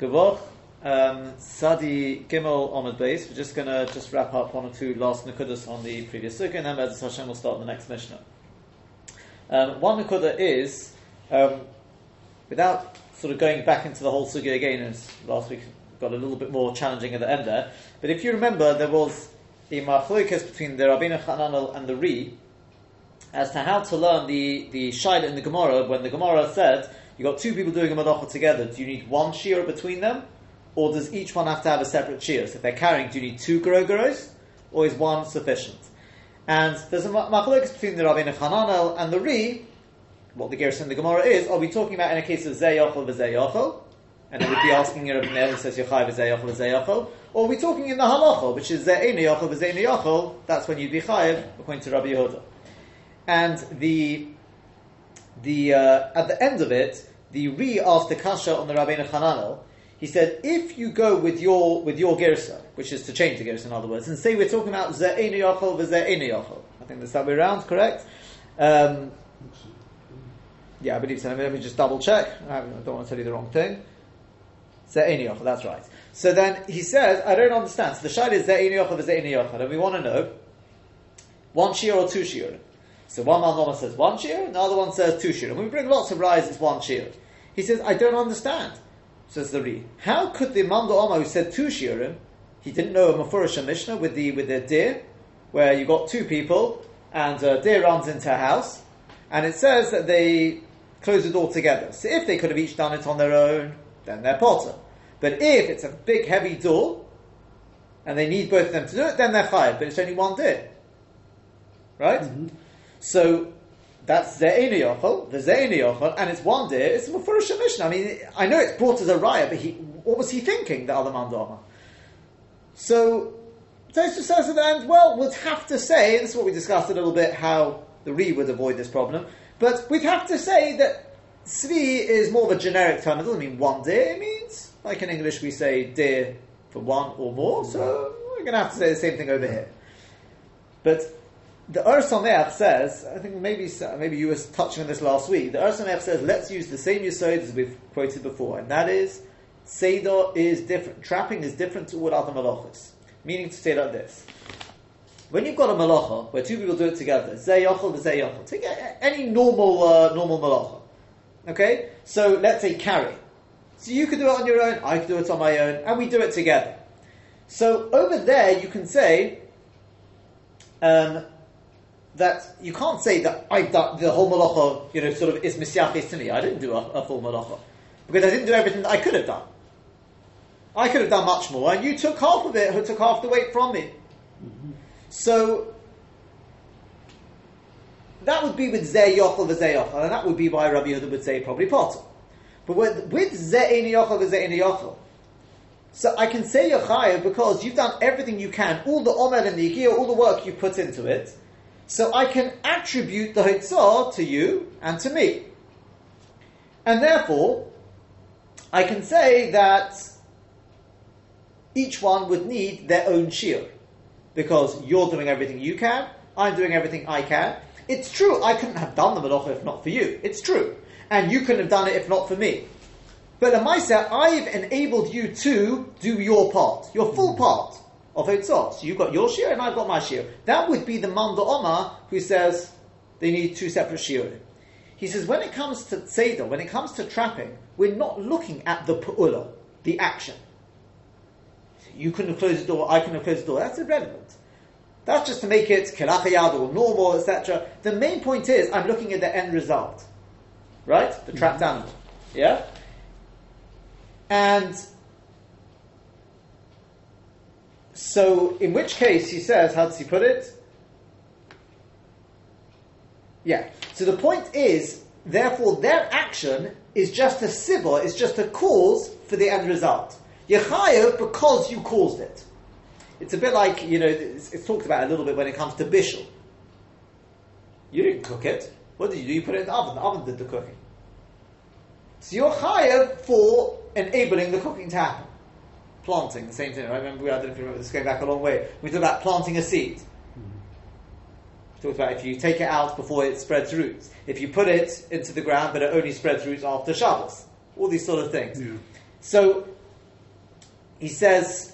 Gavoch, um, Sadi Gimel Omid Base. We're just going to just wrap up one or two last Nakudas on the previous Sukkah, and then Bez Hashem will start the next Mishnah. Um, one Nakuda is, um, without sort of going back into the whole Sukkah again, as last week got a little bit more challenging at the end there, but if you remember, there was a machlokas between the Rabbeinu Chananel and the Ri as to how to learn the, the Shaila in the Gemara when the Gemara said, you've got two people doing a malacha together, do you need one shear between them? Or does each one have to have a separate shear? So if they're carrying, do you need two grogoros? Or is one sufficient? And there's a machlokes between the Rabbeinu Hananel and the Ri. What the Gerson in the Gemara is, are we talking about in a case of Zeyochel v'Zeyochel? And then we'd be asking Rabbi Meir who says Yochai v'Zeyochel v'Zeyochel. Or are we talking in the halacha, which is Ze'ene Yochel v'Ze'ene Yochel? That's when you'd be Chayiv, according to Rabbi Yehuda. And the, the, uh, at the end of it, the Ri asked the Kasha on the Rabbeinu Hananel, he said, if you go with your with your gersa, which is to change the gersa in other words, and say we're talking about ze'eni yochel v'ze'eni yochel, I think that's that way around, correct? Um, yeah, I believe so. Let me, just double check. I don't want to tell you the wrong thing. Ze'eni yochel, that's right. So then he says, I don't understand. So the shayla is ze'eni yochel v'ze'eni yochel, and we want to know one shear or two shear. So one man says one shear, and the other one says two shear. And we bring lots of rise, it's one shear. He says, I don't understand says the Ri. How could the Manda Oma who said two shiurim, he didn't know a Mafurish Mishnah with the with the deer, where you got two people and a deer runs into a house, and it says that they close the door together. So if they could have each done it on their own, then they're potter. But if it's a big heavy door, and they need both of them to do it, then they're fired. But it's only one deer, right? Mm-hmm. So that's Ze'eni Yochel, the Ze'eni Yochel, and it's one day, it's a Mefurish Mishnah. I mean, I know it's brought as a raya, but he, what was he thinking, the other Mandama? So, Tosfos says at the end, well, we'd have to say, and this is what we discussed a little bit, how the Re would avoid this problem, but we'd have to say that Svi is more of a generic term. It doesn't mean one day, it means, like in English we say deer for one or more, so mm-hmm. we're going to have to say the same thing over here. But the Ur says, I think maybe maybe you were touching on this last week. The Ur says, let's use the same Yisod as we've quoted before, and that is, Seder is different. Trapping is different to all other malachas. Meaning to say like this. When you've got a malacha, where two people do it together, Zayochel Zayochel, take any normal, uh, normal malacha. Okay? So let's say carry. So you can do it on your own, I can do it on my own, and we do it together. So over there you can say, um, that you can't say that I've done the whole malacha, you know, sort of is misyachis to me. I didn't do a, a, full malacha because I didn't do everything that I could have done. I could have done much more, and you took half of it, who took half the weight from me. Mm-hmm. So that would be with zeh yochel v'zeh and that would be why Rabbi Yehuda would say probably potter. But with, with zeh yochel v'zeh yochel, so I can say Yochayev because you've done everything you can, all the omer and the yigiyah, all the work you put into it, so I can attribute the Hitzah to you and to me. And therefore, I can say that each one would need their own shiur. Because you're doing everything you can, I'm doing everything I can. It's true, I couldn't have done the malacha if not for you. It's true. And you couldn't have done it if not for me. But set, I've enabled you to do your part, your full part of Eitzah. So you've got your shear and I've got my shear. That would be the Manda Omar who says they need two separate shear. He says when it comes to Seder, when it comes to trapping, we're not looking at the Pu'ula, the action. You couldn't have closed the door, I couldn't have closed the door. That's irrelevant. That's just to make it kelachayad or normal, etc. The main point is I'm looking at the end result. Right? The trapped mm-hmm. animal. Yeah? And so, in which case, he says, how does he put it? Yeah. So the point is, therefore, their action is just a sibor, is just a cause for the end result. You're Yechayev because you caused it. It's a bit like, you know, it's, it's, talked about a little bit when it comes to bishul. You didn't cook it. What did you do? You put it in the oven. The oven did the cooking. So you're chayev for enabling the cooking to happen planting, the same thing. I remember, I don't know if you remember this going back a long way. We talked about planting a seed. We talked about if you take it out before it spreads roots. If you put it into the ground, but it only spreads roots after Shabbos. All these sort of things. Yeah. So he says,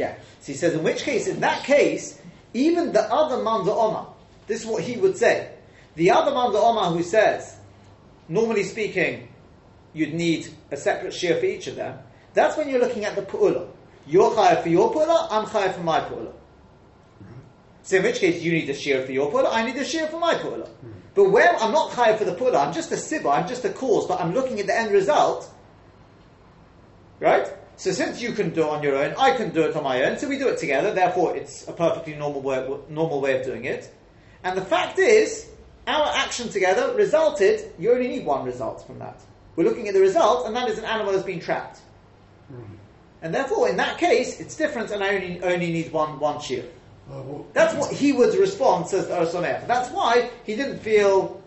Yeah. He says, in which case, in that case, even the other Manda Omar, this is what he would say. The other Manda Omar who says, normally speaking, you'd need a separate shear for each of them, that's when you're looking at the pu'ula. You're chayav for your pu'ula, I'm chayav for my pu'ula. So in which case, you need a shear for your pu'ula, I need a shear for my pu'ula. But where I'm not chayav for the pu'ula, I'm just a sibba, I'm just a cause, but I'm looking at the end result, right? So since you can do it on your own, I can do it on my own, so we do it together, therefore it's a perfectly normal way, normal way of doing it. And the fact is, our action together resulted, you only need one result from that. We're looking at the result, and that is an animal that's been trapped. And therefore, in that case, it's different, and I only, only need one, one shear. Uh, well, That's what he would respond, says the Ur Sameach. That's why he didn't feel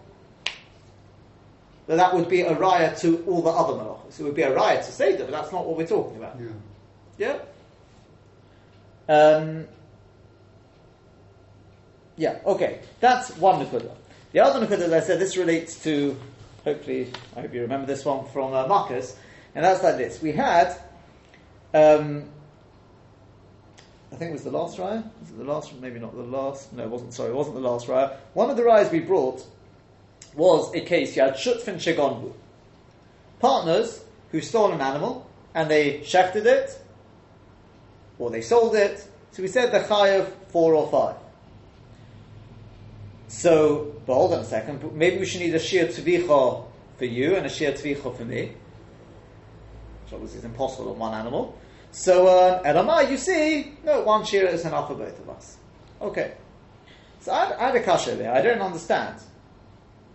that that would be a riot to all the other malachos. It would be a riot to say that, but that's not what we're talking about. yeah. Yeah? Um, yeah, okay. That's one Nakuda. The other Nakuda, as I said, this relates to, hopefully, I hope you remember this one from uh, Marcus, and that's like this. We had, um, I think it was the last raya. Was it the last? Maybe not the last. No, it wasn't. Sorry, it wasn't the last raya. One of the rayas we brought was a case. You had Shutfin Shegonbu. Partners who stole an animal and they shechted it, or they sold it. So we said the chayav four or five. So, but hold on a second. Maybe we should need a shir tvicha for you and a shir tvicha for me. Which obviously is impossible on one animal. So, uh, Elamai, you see, no, one shir is enough for both of us. Okay. So I, I had a kasha there. I don't understand.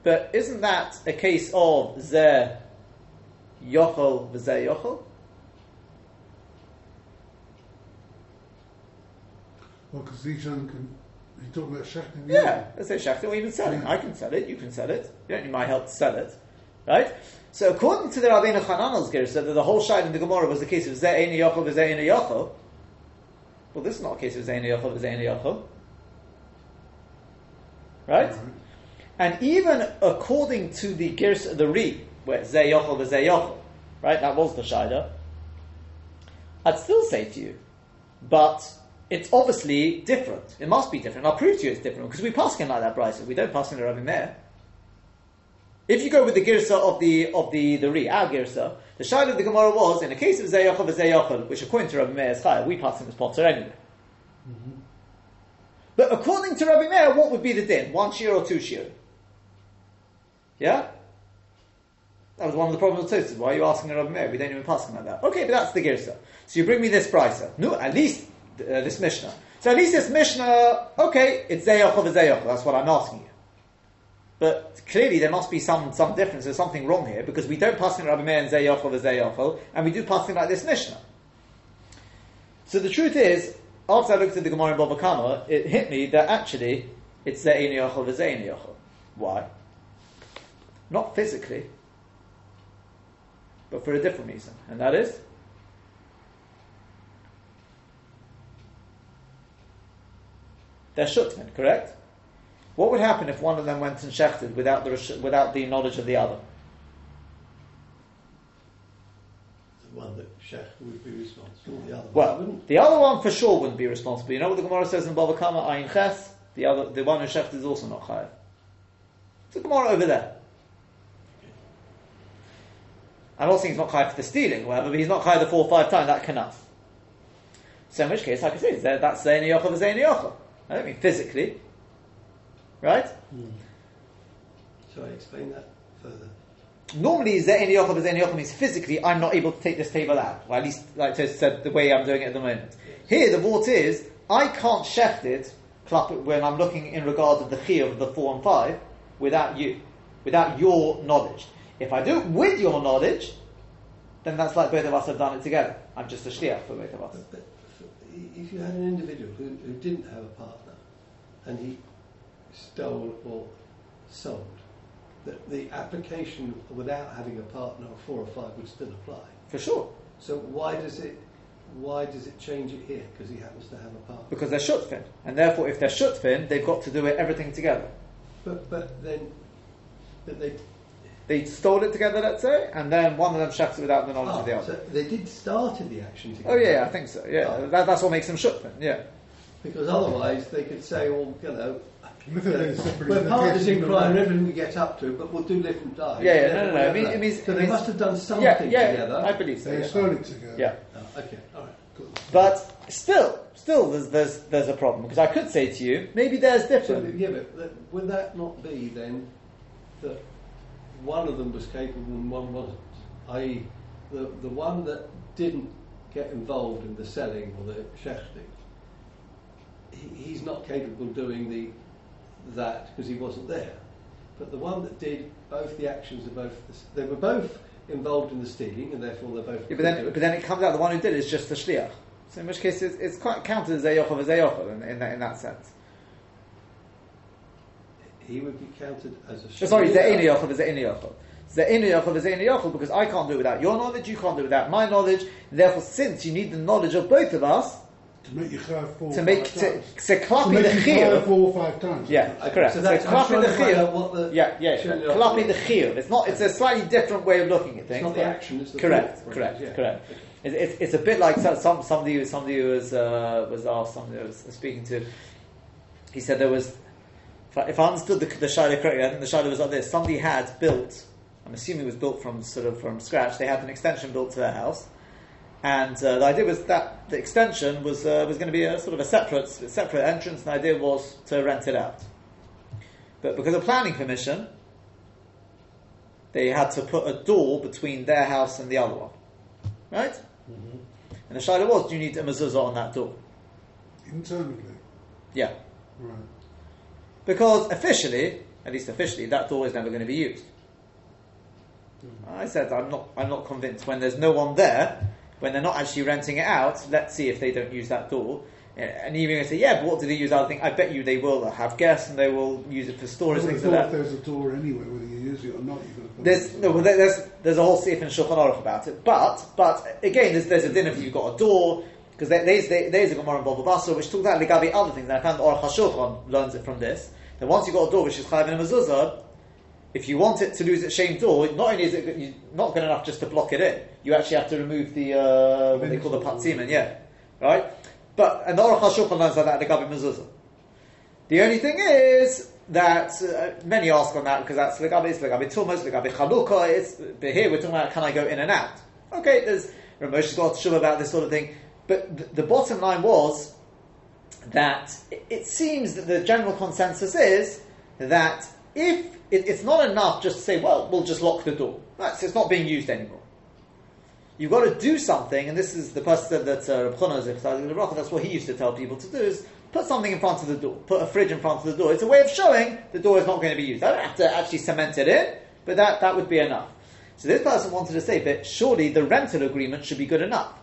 But isn't that a case of zeh yochel v'zeh yochel? Well, because each one can. You talk about shechting. Yeah, let's say shachting or even selling. I can sell it, you can sell it. You don't need my help to sell it. Right? So according to the Rabbeinu Chananel's Gersa, that the whole shayla in the Gemara was the case of Zeh Ein Yochel V'Zeh Ein Yochel. Well, this is not a case of Zeh Ein Yochel V'Zeh Ein Yochel. Right? And even according to the Gersa, the Re, where Zeh Yochel V'Zeh Yochel, right? That was the shayla. I'd still say to you, but it's obviously different. It must be different. I'll prove to you it's different because we pass in like that, Bryce. We don't pass in the Rabbi Meir. If you go with the girsa of the of the the Ri, our girsa, the shayla of the Gemara was in the case of Zayachal and Zayachal, which according to Rabbi Meir is higher, we pass in this potter anyway. Mm-hmm. But according to Rabbi Meir, what would be the din? One shear or two shear? Yeah? That was one of the problems with Tosfos. Why are you asking Rabbi Meir? We don't even pass him like that. Okay, but that's the girsa. So you bring me this pricer. No, at least uh, this Mishnah. So at least this Mishnah, okay, it's Zayachal and Zayachal. That's what I'm asking you. But clearly there must be some, some difference, there's something wrong here, because we don't pass in Rabbi Meir and Zayachal as Zayachal, and we do pass in like this Mishnah. So the truth is, after I looked at the Gemara in Baba Kama, it hit me that actually it's Zayin Yachal v'Zayin Yachal. Why? Not physically, but for a different reason, and that is they're shutman, correct? What would happen if one of them went and shechted without the without the knowledge of the other? The one that Shech would be responsible, the other Well, wouldn't. the other one for sure wouldn't be responsible. You know what the Gemara says in Bava Kama Ayin Ches? The other, the one who shechted is also not chayav. It's a Gemara over there. I'm not saying he's not chayav for the stealing, whatever, but he's not chayav the four or five times. That cannot. So in which case, like I say, that- that's Zayin Yochel Zayin Yochel. I don't mean physically, right? Hmm. Shall I explain that further? Normally, Zayin Yochel Zayin Yochel means physically, I'm not able to take this table out. Or at least, like I said, the way I'm doing it at the moment. Here, the vort is, I can't shecht it when I'm looking in regards of the chi of the four and five without you, without your knowledge. If I do it with your knowledge, then that's like both of us have done it together. I'm just a shliach for both of us. But, but if you had an individual who, who didn't have a partner and he stole or sold, the, the application without having a partner of four or five would still apply. For sure. So why does it why does it change it here? Because he happens to have a partner. because they're shutfin, and therefore, if they're shutfin, they've got to do it everything together. But but then but they They stole it together, let's say, and then one of them shafts it without the knowledge ah, of the other. so they did started the action Oh together. yeah, yeah, I think so. Yeah, Oh. that, that's what makes them shutfin. Yeah, Because otherwise they could say, well, you know, Look at we're partners in indications. crime, everything we get up to, but we'll do different dives. Yeah, yeah, Never no, no, no, will it means- it means- so it they means- must have done something yeah, yeah. together. I believe so. They Yeah. stole it together. yeah. Oh, okay, all right. Cool. But still, still, there's, there's there's a problem because I could say to you, maybe there's So, different. yeah, but would that not be then that one of them was capable and one wasn't? I.e., the, the one that didn't get involved in the selling or the shechting, he, he's not capable of doing the that because he wasn't there. But the one that did both the actions of both, the, they were both involved in the stealing, and therefore they're both. Yeah, but then, but then it comes out the one who did it is just the shliach. So in which case, it's, it's quite counted as Eyochel as Eyochel in, in, that, in that sense. He would be counted as a. So sorry, shliach. Ze'en Eyochel is Ze'en Eyochel. Ze'en Eyochel is Ze'en Eyochel because I can't do it without your knowledge, you can't do it without my knowledge. Therefore, since you need the knowledge of both of us To make you chayav four to or make five to, times. to To klapi make the you chiyuv. four or five times. Yeah, Okay, correct. so So, that's- I'm the to find chiyuv. what the Yeah, yeah. Clap Klapi the was. chiyuv. It's not. It's a slightly different way of looking at things. It's not the action, it's the correct, thought correct, yeah. correct. It, it's it's a bit like some somebody who somebody who was uh, was asked somebody I was speaking to. He said there was, if I, if I understood the, the Shiloh correctly, I think the Shiloh was like this: somebody had built, I'm assuming it was built from sort of from scratch. They had an extension built to their house, and uh, the idea was that the extension was uh, was going to be a sort of a separate separate entrance. And the idea was to rent it out, but because of planning permission, they had to put a door between their house and the other one, right? And the Shiloh was: do you need a mezuzah on that door? Internally. Yeah. Right. Because officially, at least officially, that door is never going to be used. I said I'm not. I'm not convinced. When there's no one there, when they're not actually renting it out, let's see if they don't use that door. And even if they say, yeah, but what do they use other thing? I bet you they will have guests and they will use it for storage things like that. if there's a door anyway, whether you use it or not, you're going to There's no, well, there's there's a whole seif and Shulchan Aruch about it, but but again, there's, there's a din if you've got a door because there, there's there's a Gemara in Bava Basra which talks about legabi other things, and I found Aruch HaShulchan learns it from this. That once you've got a door which is chayav in a mezuzah, if you want it to lose its shame door, not only is it not good enough just to block it in, you actually have to remove the uh, what they call the patzimen, yeah, right. But and the Aruch HaShulchan learns like that legabi mezuzah. The only thing is that uh, many ask on that because that's the legabe, it's legabe tumas, legabe chalukah. It's but here we're talking about can I go in and out? Okay, there's Ramos's got to about this sort of thing, but th- the bottom line was that it, seems that the general consensus is that if it, it's not enough just to say, well, we'll just lock the door. That's it's not being used anymore. You've got to do something, and this is the person that uh, that's what he used to tell people to do, is put something in front of the door, put a fridge in front of the door. It's a way of showing the door is not going to be used. I don't have to actually cement it in, but that, that would be enough. So this person wanted to say, but surely the rental agreement should be good enough.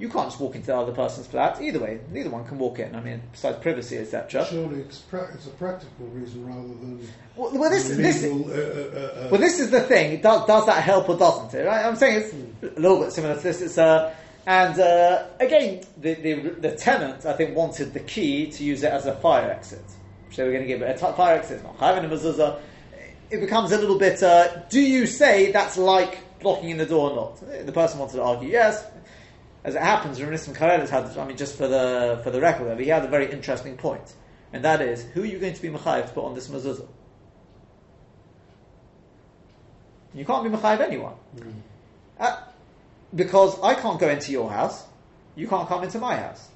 You can't just walk into the other person's flat. Either way, neither one can walk in. I mean, besides privacy, etc. Surely it's, pra- it's a practical reason rather than Well, well, this, this, legal. uh, uh, uh, Well, this is the thing. Does, does that help or doesn't it? Right? I'm saying it's a little bit similar to this. It's, uh, and uh, again, the, the, the tenant, I think, wanted the key to use it as a fire exit. So we're going to give it a t- fire exit. It's not having a mezuzah. It becomes a little bit. Uh, do you say that's like blocking in the door or not? The person wanted to argue yes. As it happens, Rav Nissim Karelitz had, I mean, just for the for the record, he had a very interesting point, and that is, who are you going to be mechayiv to put on this mezuzah? You can't be mechayiv anyone. Uh, because I can't go into your house, you can't come into my house.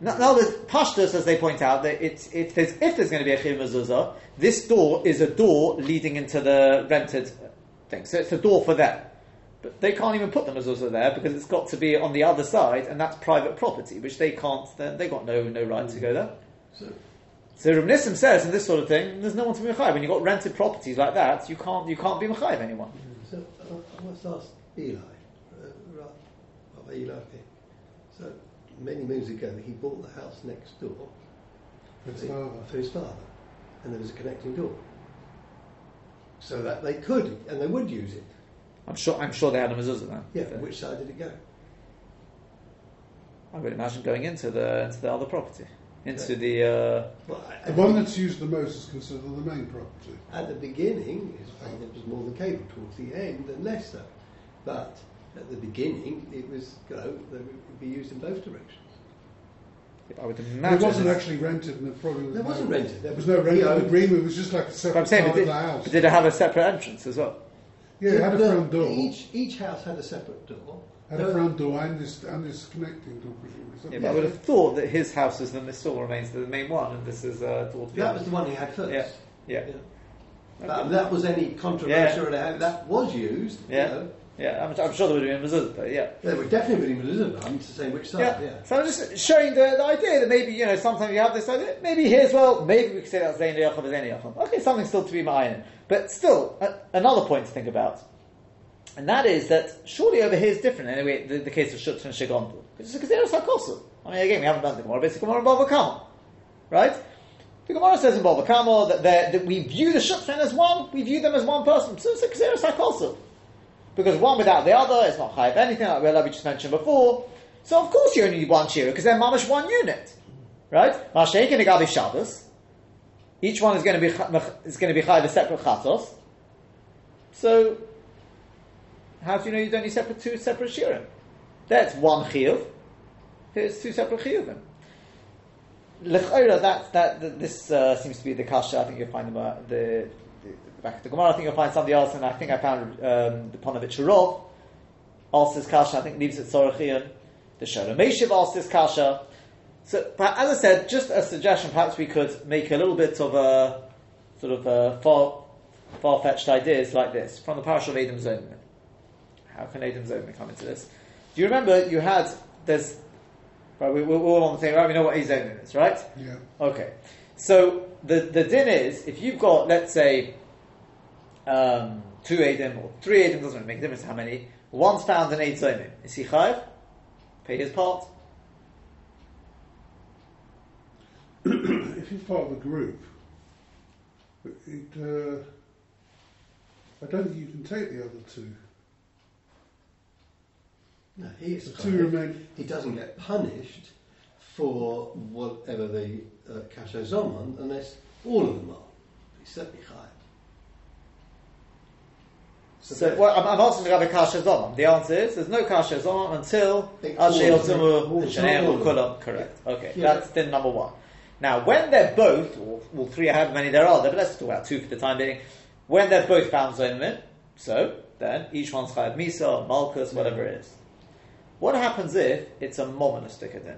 Now, now there's pashtus, as they point out, that it's, if, there's, if there's going to be a chiv mezuzah, this door is a door leading into the rented thing. So it's a door for them. But they can't even put the mezuzah there because it's got to be on the other side, and that's private property, which they can't. They they got no no right to go there. So, So Rav Nissim says in this sort of thing, there's no one to be mechayiv. When you've got rented properties like that, you can't you can't be mechayiv anyone. so uh, I must ask Eli, uh, Ra- Rabbi Eli. here. So many moons ago, he bought the house next door It's for- father. for his father, and there was a connecting door, so that they could and they would use it. I'm sure. I'm sure they had a mezuzah then. Yeah, which side did it go? I would imagine going into the into the other property, into Okay. the. Uh, Well, The one that's used the most is considered the main property. At the beginning, it was more than cable. Towards the end, and less so. But at the beginning, it was, you know, they would be used in both directions. I would imagine It wasn't actually rented, and it probably was there wasn't rented. There There was was no rental pre-owned. agreement. It was just like a But I'm separate saying, part of did, the house. did it have a separate entrance as well? Yeah, it had a The- front door, Each, each house had a separate door. had a front door, and this and this connecting door, presumably. Yeah, but I would have thought that his house is then this still remains the main one, and this is uh, towards the That was the one he had first. Yeah, yeah. Yeah. That, that was any controversial and how that was used. you Yeah. know. Yeah, I'm, I'm sure there would have been mezuzah, but yeah. There was definitely have been Elizabeth. I'm to say which side. Yeah. Yeah. So I'm just showing the, the idea that maybe, you know, sometimes you have this idea, maybe here's, well, maybe we could say that Zayn Yocham, Zayn Yocham. Okay, something still to be mine. But still, a, another point to think about. And that is that surely over here is different, anyway, the, the case of Shutz and Shigondu. It's because they're Sakosu. I mean, again, we haven't done the Gemara, but it's the Gemara Bava Kama. Right? The Gemara says in Bava Kama that, that we view the Shutz as one, we view them as one person. So it's they're Sakosu. Because one without the other is not of anything, like we just mentioned before. So of course you only need one shira, because they're mamash one unit. Right? Masheik and Igabi Shabbos. Each one is going to be is going to be of a separate chatos. So how do you know you don't need separate two separate shirim? That's one chiyuv. Here's two separate chiyuvim. L'chayra, that that this uh, seems to be the kasha. I think you'll find the, the back of the Gemara. I think you'll find somebody else, and I think I found um, the Ponovich Rov asked this kasha. I think leaves it Sorachian. The Shoel U'Meshiv asked this kasha. So, as I said, just a suggestion. Perhaps we could make a little bit of a sort of a far far fetched ideas like this from the parasha of Adam. How can Adam Zoman come into this? Do you remember you had there's right? We, we're all on the same right. We know what Adam is, right? Yeah. Okay. So the the din is if you've got let's say um, two Adam or three Adam doesn't make a difference how many. One's found in eight Zomim. Is he chayav? Pay his part. if he's part of a group, it, uh, I don't think you can take the other two. No, he is The two remain. He doesn't get punished for whatever the uh, kasha zoman unless all of them are. He's certainly high. So well, I'm, I'm about the kasha zomam. The answer is there's no kasha zomam until It's Al all- Sheyotumu all- Kulam. Correct. Okay, Yeah. that's din number one. Now, when they're both, or all three, however many there are, but let's talk about two for the time being. When they're both found zonim, so then each one's chayav misa, malchus, whatever it is. What happens if it's a momonistic din?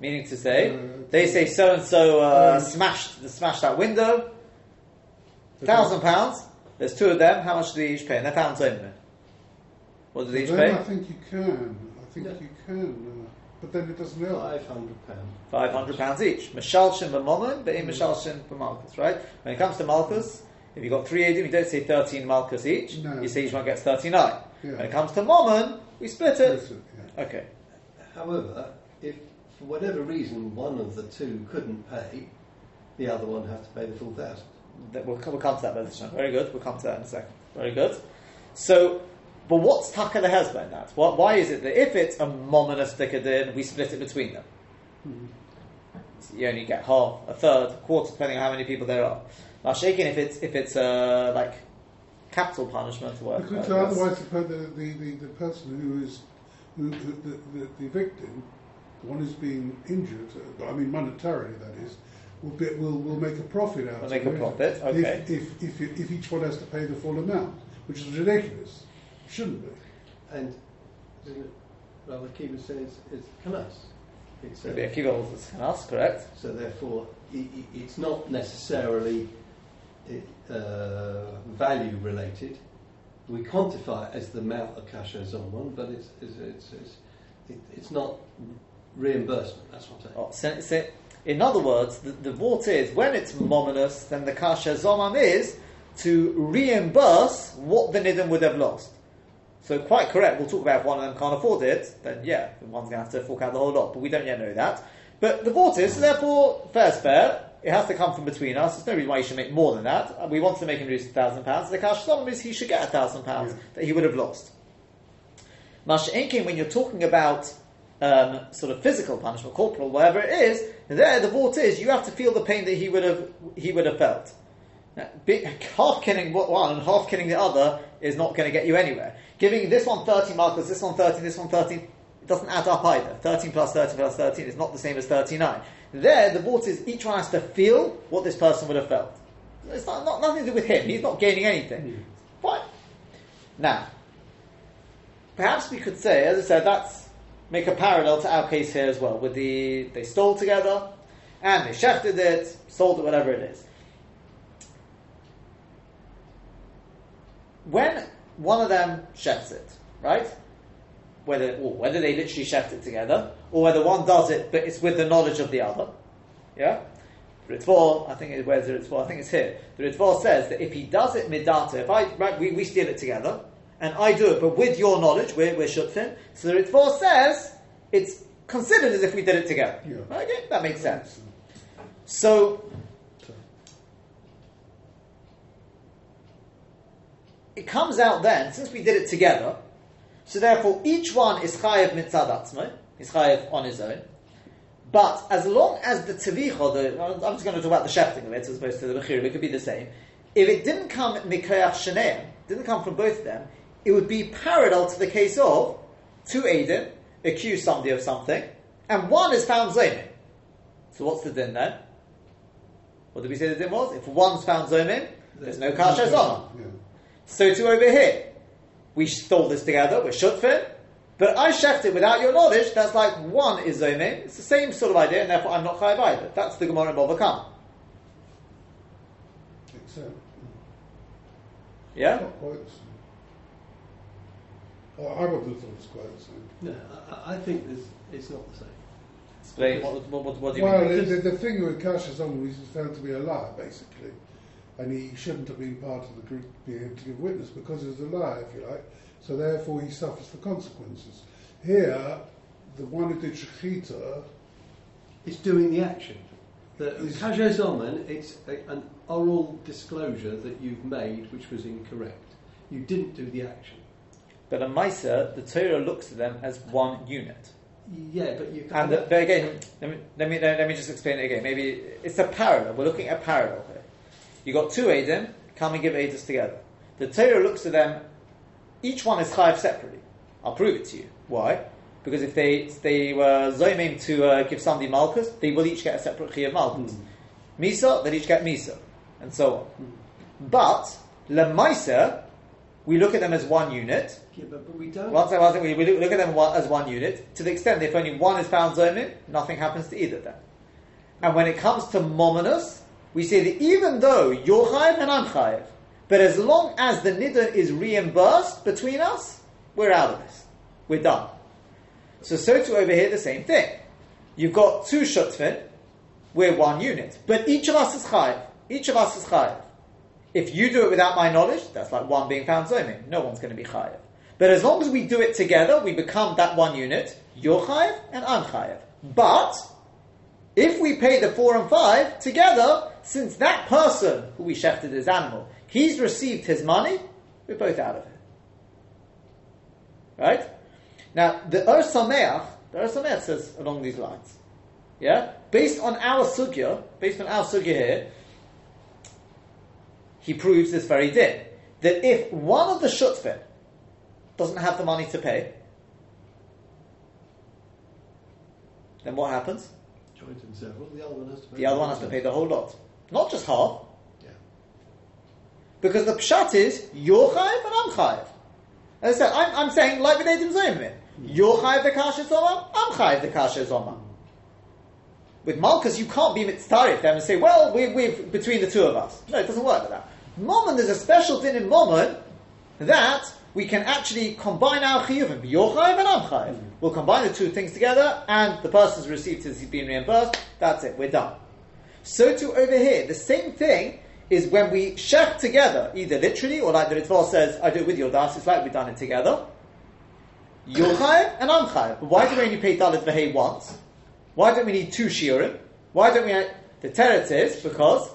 Meaning to say, Uh, they say so and so smashed smashed that window, thousand pounds. There's two of them. How much do they each pay? And they're found. What do they each pay? I think you can. I think Yeah. you can. Uh, but then it doesn't help. Five hundred pounds. Five hundred pounds each. Mishalshin b'momon, but in mishalshin b'malchus, right? When it comes to malchus, if you've got three edim, you don't say thirteen malchus each. No. You say each one gets thirty-nine. Yeah. When it comes to momon, we split it. Listen, yeah. Okay. However, if for whatever reason one of the two couldn't pay, the other one has to pay the full thousand. That- We'll, come- we'll come to that position. Very good. We'll come to that in a second. Very good. So, but what's taka the hezbollah in that? Why is it that if it's a mominous dikadin, we split it between them? So you only get half, a third, a quarter, depending on how many people there are. Now, shaking if it's if it's uh, like capital punishment or whatever. Because otherwise, the, the, the, the, person who is who, the, the, the victim, the one who's being injured, I mean monetarily, that is, will be, will, will make a profit out Will of make it. a profit, okay. If, if, if, if each one has to pay the full amount, which is ridiculous, shouldn't be. And isn't it, Rabbi Kiva says it's kanas. It's Maybe a uh, kiva was us, correct? so therefore i i it's not necessarily uh, value related. We quantify it as the amount of kasha zoman, but it's it's it's, it's, it's not reimbursement. That's what I'm saying. Oh, so, so, in other words, the, the vort is when it's mominous, then the kasha zomam is to reimburse what the nidam would have lost. So quite correct. We'll talk about if one of them can't afford it, then yeah, the one's going to have to fork out the whole lot. But we don't yet know that. But the so therefore, fair fair. It has to come from between us. There's no reason why you should make more than that. We want to make him lose a thousand pounds. The cash is he should get a thousand pounds that he would have lost. Masha'inkin, when you're talking about um, sort of physical punishment, corporal, whatever it is, there the vault is you have to feel the pain that he would have he would have felt. Now, be- half killing one and half killing the other is not going to get you anywhere. Giving this one 13 markers, this one 13, this one 13, it doesn't add up either. 13 plus 13 plus 13 is not the same as 39. There, the vault is each one has to feel what this person would have felt. It's not, not nothing to do with him. He's not gaining anything. Fine. Now, perhaps we could say, as I said, that's make a parallel to our case here as well. With the they stole together and they shefted it, sold it, whatever it is. When one of them shefts it, right? Whether whether they literally sheft it together, or whether one does it but it's with the knowledge of the other. Yeah? Ritva, I think it, where's the Ritva? I think it's here. The Ritva says that if he does it midata, if I right, we, we steal it together, and I do it, but with your knowledge, we're, we're shutfin. So the Ritva says it's considered as if we did it together. Yeah. Okay, that makes sense. So it comes out then, since we did it together, so therefore each one is chayev mitzad atzmo, is chayev on his own. But as long as the tavicha, the, I'm just going to talk about the shefting of it as opposed to the bechirim, it could be the same. If it didn't come mikoyach sheneim, didn't come from both of them, it would be parallel to the case of two Aiden accuse somebody of something, and one is found zomin. So what's the din then? What did we say the din was? If one's found zomin, there's no kasha zoma. Yeah. So too over here. We stole this together, we're shutfin, but I sheft it without your knowledge, that's like one is zomin. It's the same sort of idea, and therefore I'm not chayiv either. That's the Gemara in Bavakam. Except, Yeah? Not quite the same. Oh, I wouldn't have thought it was quite the same. No, I, I think there's, it's not the same. Explain, what, what, what, what do you Well, mean? the, the, the thing with Cassius on was found to be a liar, basically. And he shouldn't have been part of the group being able to give witness because he was a liar, if you like. So therefore he suffers the consequences. Here, the one who did Shechita, It's doing the action. The Is- kajozomen, it's a, an oral disclosure that you've made which was incorrect. You didn't do the action. But a Maisa, the Torah looks at them as one unit. Yeah, but you And the, but again, let me, let me let me just explain it again. Maybe it's a parallel. We're looking at a parallel here. You got two Adim, come and give Adis together. The Torah looks at them. Each one is chayiv separately. I'll prove it to you. Why? Because if they if they were zoiming to uh, give somebody malchus, they will each get a separate chayiv malchus. Misa, they'll each get misa, and so on. But lemaisa, we look at them as one unit. Yeah, but, but we don't. One second. We we look, at them as one unit to the extent that if only one is found zomin, nothing happens to either of them. And when it comes to mominus, we say that even though you're chayiv and I'm chayiv, but as long as the nidun is reimbursed between us, we're out of this. We're done. So, so to over here, the same thing. You've got two shutfin, we're one unit, but each of us is chayiv. Each of us is chayiv. If you do it without my knowledge, that's like one being found zomin. No one's going to be chayiv. But as long as we do it together, we become that one unit. You're and I'm. But if we pay the four and five together, since that person who we shefted his animal, he's received his money, we're both out of it. Right? Now, the Ur Sameach, the Ur says along these lines. Yeah? Based on our sugya, based on our sugya here, he proves this very din. That if one of the shutfin doesn't have the money to pay, then what happens? Joint and several. The other one has to pay. The other one has to pay the whole lot. Not just half. Yeah. Because the pshat is, you're chayiv and I'm chayiv. As I said, I'm, I'm saying, like with Edim Zayimim, mm. you're chayiv the kasha zoma, I'm chayiv the kasha zoma. Mm. With Malchus, you can't be mitzarif them and say, well, we, we're between the two of us. No, it doesn't work like that. Momon, there's a special din in Momon that we can actually combine our chiyuvim. You're chayiv and I'm chayiv. Mm-hmm. We'll combine the two things together, and the person's received his been reimbursed. That's it. We're done. So too over here, the same thing is when we shech together, either literally or like the Ritva says, I do it with your das. It's like we've done it together. You're and I'm. But why do we only pay dalit v'hei once? Why don't we need two shiurim? Why don't we? The teretz is because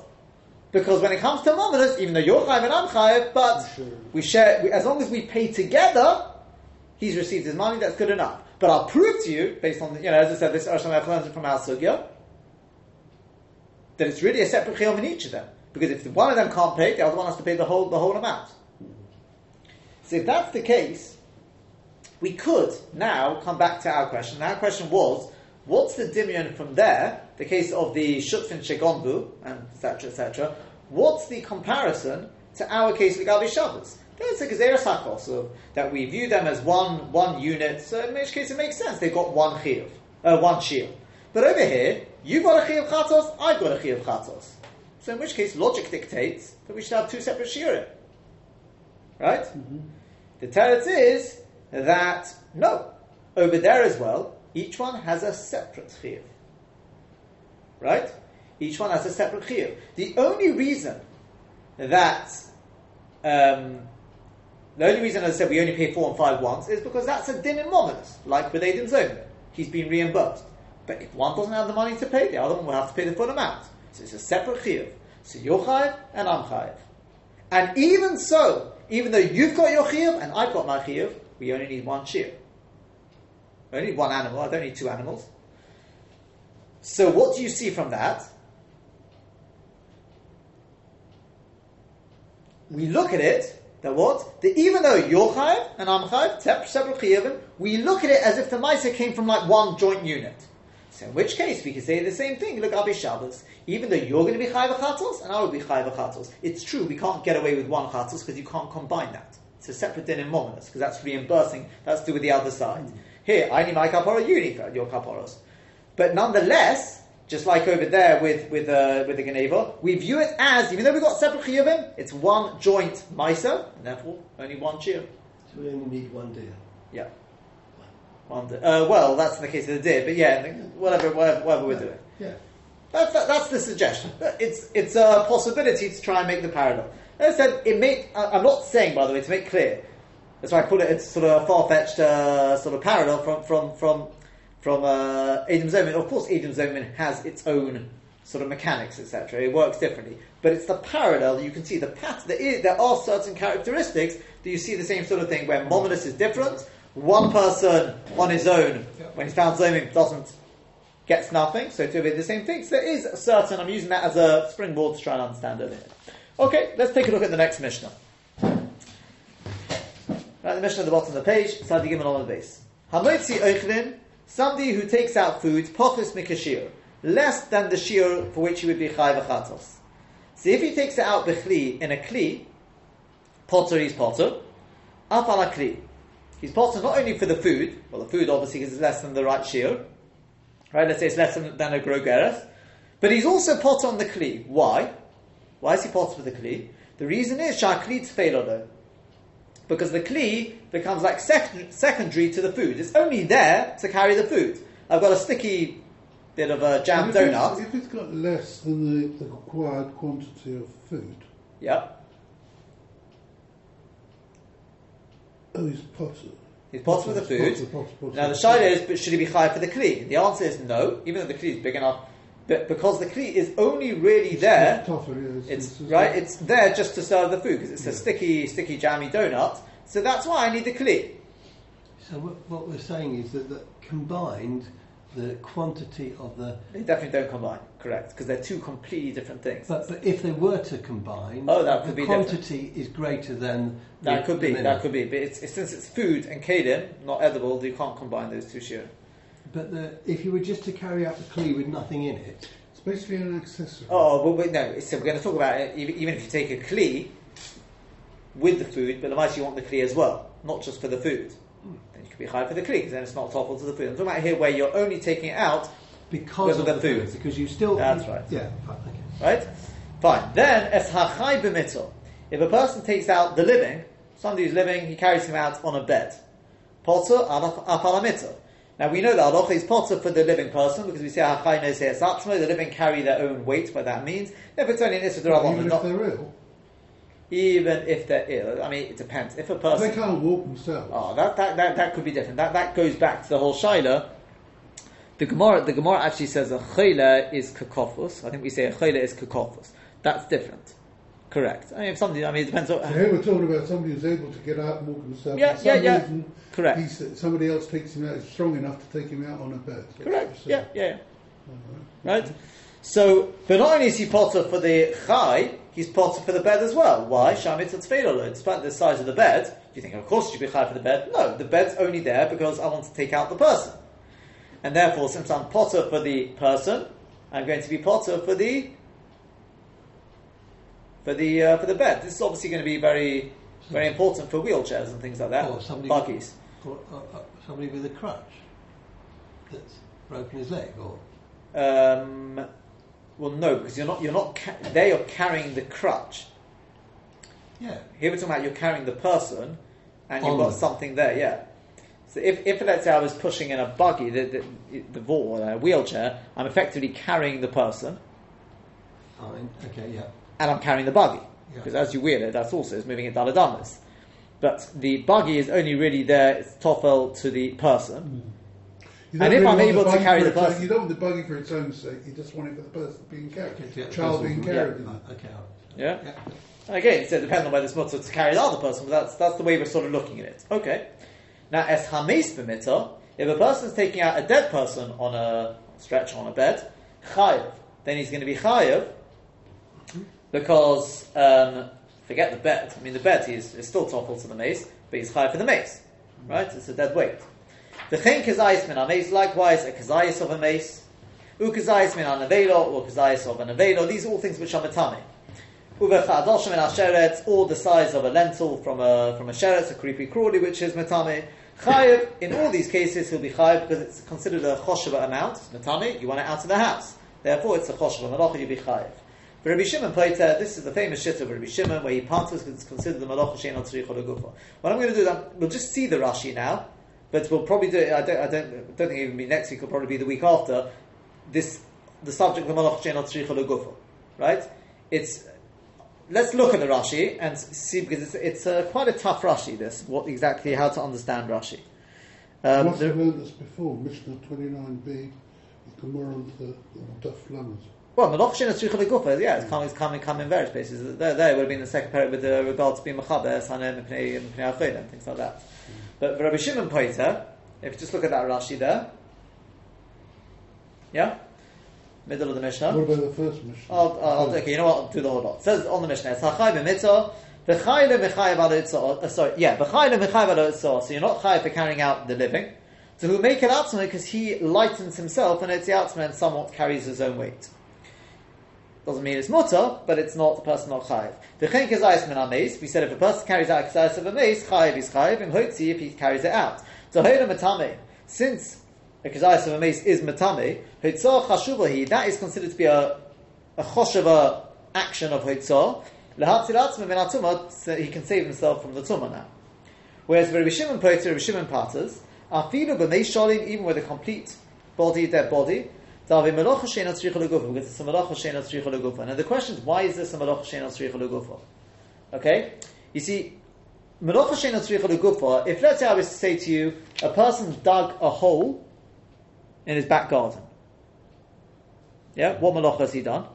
because when it comes to mominus, even though you're chayiv and I'm chayiv, but we share. We, as long as we pay together, he's received his money. That's good enough. But I'll prove to you, based on you know, as I said, this Arsham learns it from our sugya, that it's really a separate chiyom in each of them. Because if one of them can't pay, the other one has to pay the whole the whole amount. So if that's the case, we could now come back to our question. Our question was, what's the dimion from there, the case of the Shutfin Shegonbu, and etc., etc., what's the comparison to our case with Gabi Shabbos? There's a Gezeres HaKos, so that we view them as one one unit, so in which case it makes sense, they've got one chiyuv, uh, one shield. But over here, you've got a chiyuv chatos, I've got a chiyuv chatos. So in which case, logic dictates that we should have two separate shiurim. Right? The teretz is that no, over there as well, each one has a separate chiyuv. Right? Each one has a separate chiyuv. The only reason that um, the only reason, as I said, we only pay four and five once is because that's a din in mominus, like with Aiden Zomer. He's been reimbursed. But if one doesn't have the money to pay, the other one will have to pay the full amount. So it's a separate chiyuv. So you're chayiv and I'm chayiv. And even so, even though you've got your chiyuv and I've got my chiyuv, we only need one. I only one animal. I don't need two animals. So what do you see from that? We look at it that what? That even though you're chayiv and I'm chayiv, separate we look at it as if the ma'aser came from like one joint unit. So in which case we can say the same thing. Look, Abi Shabbos. Even though you're going to be chayiv chatos and I will be chayiv chatos, it's true we can't get away with one chatos because you can't combine that. It's a separate din in because that's reimbursing. That's to do with the other side. Here, I need my kapora, you need your kaporos. But nonetheless, just like over there with with uh, with the Geneva, we view it as even though we've got separate chiyuvim, it's one joint ma'aser, and therefore only one chiyuv. So we only need one deal. Yeah. One uh, well, that's in the case of the deer, but yeah, whatever, whatever, whatever we're doing. Yeah. That's, that, that's the suggestion. It's, it's a possibility to try and make the parallel. As I said, it I- I'm not saying, by the way, to make clear, that's why I put it, it's sort of a far-fetched uh, sort of parallel from, from, from, from uh, Adam Zomin. Of course, Adam Zomin has its own sort of mechanics, etc. It works differently. But it's the parallel you can see. The pattern, there, is, there are certain characteristics that you see the same sort of thing where Mominus is different. One person on his own, when he's found Zomin, doesn't gets nothing, so to be the same thing. So there is a certain, I'm using that as a springboard to try and understand it. Okay, let's take a look at the next Mishnah. Right, the Mishnah at the bottom of the page, Sadi Gimel on the base. Hamotzi Eichlin, somebody who takes out food, pochus mikashir, less than the shear for which he would be chayv achatos. So if he takes it out bechli in a kli, potter he's potter, up ala kli. He's potter not only for the food, well the food obviously is less than the right shear, right? Let's say it's less than, than a grogeres, but he's also potter on the kli. Why? Why is he potter for the kli? The reason is shakli tfeilodo. Because the kli becomes like sec- secondary to the food. It's only there to carry the food. I've got a sticky bit of a jam if it's- donut. If it's got less than the, the required quantity of food, Yep. oh, he's potter. He's potter for the food. Potter, potter, potter. Now the shaila is, but should he be high for the kli? The answer is no, even though the kli is big enough. But because the kli is only really there, It's yeah, right. It's there just to serve the food because it's a sticky, sticky, jammy donut. So that's why I need the kli. So what, what we're saying is that, that combined, the quantity of the. They definitely don't combine, correct? Because they're two completely different things. But, but if they were to combine, Oh, that could the be different. quantity is greater than. That could be. minimum. That could be. But it's, it's, since it's food and kalim, not edible, you can't combine those two shear. But the, if you were just to carry out the clee with nothing in it, It's basically an accessory. Oh, well, wait, no. So we're going to talk about it. Even, even if you take a kli with the food, but otherwise you want the kli as well, not just for the food. Hmm. Then you could be high for the kli, because then it's not topped to the food. I'm talking about here where you're only taking it out, because Because of of the the food. food, because you still. That's right. Yeah. fine, Okay. right? Fine. Then es hachai b'mittel. If a person takes out the living, somebody who's living, he carries him out on a bed. Potter apalamittel. Now we know that alocha is potter for the living person because we say hachai no say the living carry their own weight. What that means, if it's only an issue, Even if not they're ill. even if they're ill. I mean, it depends. If a person They can't walk themselves. oh, that, that, that, that could be different. That, that goes back to the whole shaila The Gemara, the Gemara actually says a chayla is kakofus. I think we say a chayla is kakofus. That's different. Correct. I mean, if somebody, I mean, it depends on. So here we're talking about somebody who's able to get out and walk himself. Yeah, yeah, yeah. reason, Correct. Somebody else takes him out, is strong enough to take him out on a bed. Correct. what uh, Yeah, yeah, yeah. saying. Right? So, but not only is he potter for the chai, he's potter for the bed as well. Why? Shamit tefillah. Despite the size of the bed, do you think, of course, you should be chai for the bed? No, the bed's only there because I want to take out the person. And therefore, since I'm potter for the person, I'm going to be potter for the for the uh, for the bed. This is obviously going to be very very important for wheelchairs and things like that. Or somebody, Buggies. Or, uh, uh, somebody with a crutch that's broken his leg, or Um, well, no, because you're not you're not ca- there. You're carrying the crutch. yeah, Here we're talking about you're carrying the person, and you've got them. something there. Yeah. So if, if let's say I was pushing in a buggy, the the, the a wheelchair, I'm effectively carrying the person, fine, okay, yeah, and I'm carrying the buggy Yeah. because as you wheel it, that's also is moving it daladamas. But the buggy is only really there. It's toffel to the person. Hmm. You And don't if I'm want able the to buggy carry for the its own- person- you don't want the buggy for its own sake. You just want it for the person being carried, Okay, yeah, child being carried. yeah. in. Okay, Yeah. yeah. And again, so it depends on whether it's mutter to carry the other person, but that's, that's the way we're sort of looking at it. Okay. Now, as hames b'mitter, if a person's taking out a dead person on a stretcher on a bed, chayev, then he's going to be chayev because, um, forget the bed. I mean, the bed is, is still toffel to the mace, but he's chayev for the mace. Right? It's a dead weight. The chen kazayis min mace, likewise, a kazayis of a mace, u kazayis min an avelo, or kazayis of an avelo. These are all things which are matame. Uvechadoshim in asheret, or the size of a lentil from a from a sheret, a creepy crawly, which is matame. Chayev, in all these cases, he'll be chayev because it's considered a chosheva amount. Matame, you want it out of the house. Therefore, it's a chosheva malacha, you'll be chayev. Rabbi Shimon Paiter, this is the famous shit of Rabbi Shimon, where he pantas is considered the malacha shein al tzrich gufa. What I'm going to do is I'm, we'll just see the Rashi now, but we'll probably do it. I don't, I don't, don't think it will be next week. It'll probably be the week after. This the subject of the malacha shein al tzrich gufa, right? It's let's look at the Rashi and see because it's, it's uh, quite a tough Rashi. This what exactly how to understand Rashi. Um, the- learned this before. Mishnah 29b, the Gemara of the Duff Lamas. Well, Malach Shin Tzricha Legufa, yeah, it's coming, it's coming, coming in various places. There, there would have been the second period with uh, regard to being Mechaber, Sanem, Mipnei, Mipnei Achoyim, and things like that. But for Rabbi Shimon Poiter, if you just look at that Rashi there, yeah, middle of the Mishnah. What about the first Mishnah? I'll, I'll, okay, you know what? I'll do the whole lot. It says on the Mishnah, it's Hachai b'mitzah, v'chai le'mechayev ala itzah, uh, sorry, yeah, v'chai le'mechayev ala itzah, so you're not chayev for carrying out the living. So who make it atzma because he lightens himself and it's the atzma and somewhat carries his own weight. Doesn't mean it's mutter, but it's not the person not chayiv. V'chein kezayis min mace. We said if a person carries out a of a mace, chayiv is chayiv, and hotzi if he carries it out. So hoyla matame. Since a kezayis of a mace is matame, hotzah chashuvahi, that is considered to be a, a action of hotzah. So he can save himself from the tumah now. Whereas Rabbi Shimon Poter, Rabbi Shimon Patas, afilu b'mei shalim, even with a complete body, dead body, davi melacha shein al tzricha legufa, because it's a melacha shein al tzricha legufa. Now the question is, why is this a melacha shein al tzricha legufa? Okay? You see, melacha shein al tzricha legufa, if let's say I was to say to you, a person dug a hole in his back garden. Yeah? What melacha has he done?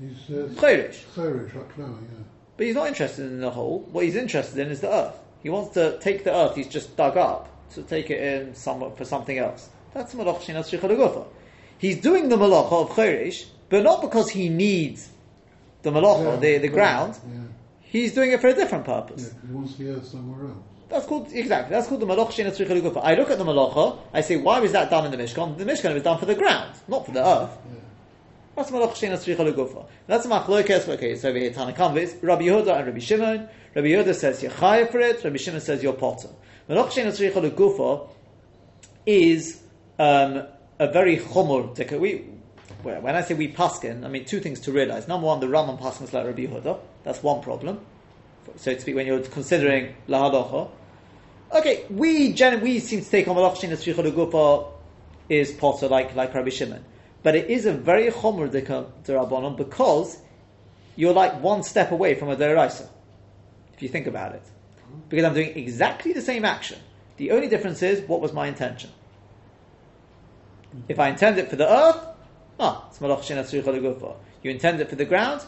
He's uh, Chayrish. Chayrish, right now, yeah. But he's not interested in the hole. What he's interested in is the earth. He wants to take the earth he's just dug up to take it in somewhat for something else. That's malach shinat shricha He's doing the malacha of chayrish, but not because he needs the malacha, Yeah, the, the ground. Yeah, He's doing it for a different yeah, he wants the earth somewhere else. That's called exactly. That's called the malach shinat shricha I look at the malacha. I say, why was that done in the mishkan? The mishkan was done for the ground, not for the earth. Yeah. That's malach shena tzricha legufa. That's machlokes. Okay, so over here Tanakam is Rabbi Yehuda and Rabbi Shimon. Rabbi Yehuda says you're chayav for it. Rabbi Shimon says you're potter. Malach shena tzricha is um, a very chomor. tika- We when I say we paskin, I mean two things to realize. Number one, the Rambam paskins like Rabbi Yehuda. That's one problem. So to speak, when you're considering lahalacha. Okay, we gen- we seem to take on shena tzricha legufa is potter like like Rabbi Shimon. But it is a very chomer derabanan because you're like one step away from a deraisa, if you think about it. Because I'm doing exactly the same action. The only difference is what was my intention. If I intend it for the earth, ah, it's malach shena. You intend it for the ground,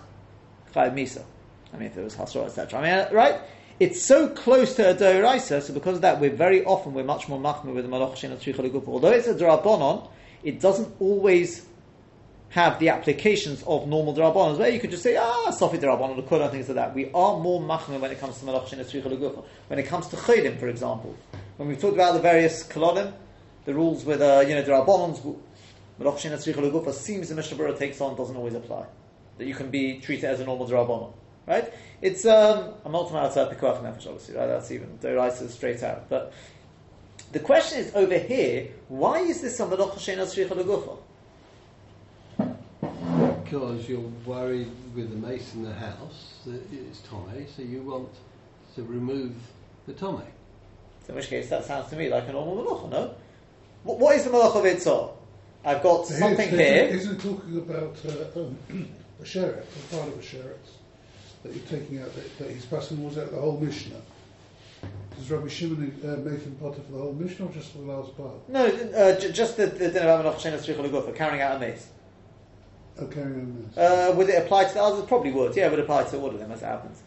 chayav misa. I mean, if it was hasra, etc. I mean, right? It's so close to a doraisa, so because of that, we're very often we're much more machmir with the malach shena. Although it's a drabonon, it doesn't always have the applications of normal drabonon. Where you could just say, ah, sofi drabonon, the and things like that. We are more machmir when it comes to malach shena tzricha legufa. When it comes to chaydim, for example, when we've talked about the various kolodim, the rules with uh, you know shena tzricha legufa seems the Mishnah Berurah takes on doesn't always apply. That you can be treated as a normal drabonon. Right? It's um, a multiple outside pikuach nefesh, obviously. Right? That's even the straight out. But the question is over here: Why is this on the lochashen tzricha Because you're worried with the mace in the house that it's tome, so you want to remove the tome. So in which case, that sounds to me like a normal malacha, no? What, what is the malacha of itzor? I've got something here. Isn't talking about uh, um, a sheret, a part of a sheret? that you're taking out, that, that he's passing was out the whole Mishnah? Does Rabbi Shimon uh, make him potter for the whole Mishnah or just for the last part? No, uh, j- just the, the din of Amanach Shenas for carrying out a mace. Oh, carrying out a mace. Uh, would it apply to the others? Probably would. Yeah, it would apply to all of them as it happens.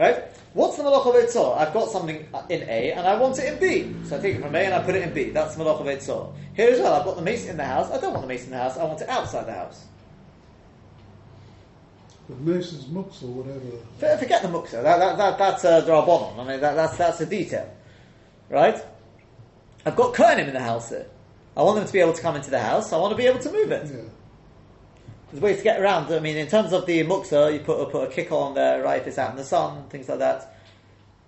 Right? What's the malach of Eitzor? I've got something in A and I want it in B. So I take it from A and I put it in B. That's the malach of Eitzor. Here as well, I've got the mace in the house. I don't want the mace in the house. I want it outside the house. But Mason's muksa, or whatever. Forget the muksa. That, that, that, that's uh, a drabonon. I mean, that, that's, that's a detail. Right? I've got Kohanim in the house here. I want them to be able to come into the house. I want to be able to move it. Yeah. There's ways to get around. I mean, in terms of the muksa, you put, put a kick on there, right, if it's out in the sun, things like that.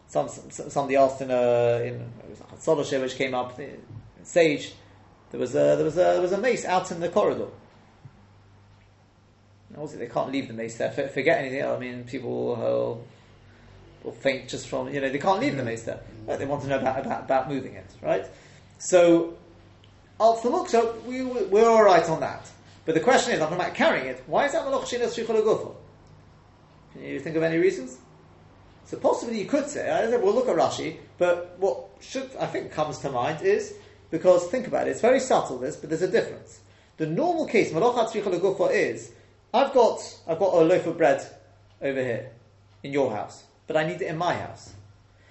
Some, somebody asked in a, in a Soloshe, which came up, Sage, there was a, there was a, there was a mace out in the corridor. Also, they can't leave the mace there. Forget anything. I mean, people will, will think just from you know they can't leave the mace there. Right? They want to know about, about, about moving it, right? So, uh, al so we we're all right on that. But the question is, I'm talking about carrying it. Why is that malach shinas shicholagufo? Can you think of any reasons? So possibly you could say, I we'll look at Rashi, but what should I think comes to mind is because think about it, it's very subtle this, but there's a difference. The normal case, malach is I've got I've got a loaf of bread over here in your house, but I need it in my house.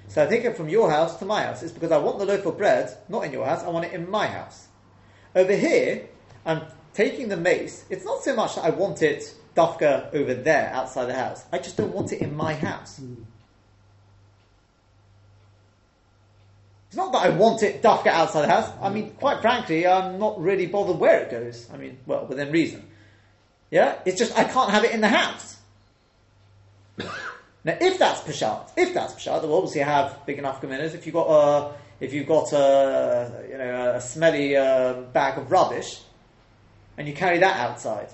So I take it from your house to my house. It's because I want the loaf of bread not in your house. I want it in my house. Over here, I'm taking the mace. It's not so much that I want it dafka over there outside the house. I just don't want it in my house. It's not that I want it dafka outside the house. I mean, quite frankly, I'm not really bothered where it goes. I mean, well, within reason. Yeah? It's just I can't have it in the house. now, if that's Peshat, if that's Peshat, we'll obviously have big enough communities. If you've got a, if you've got a, you know, a smelly uh, bag of rubbish, and you carry that outside,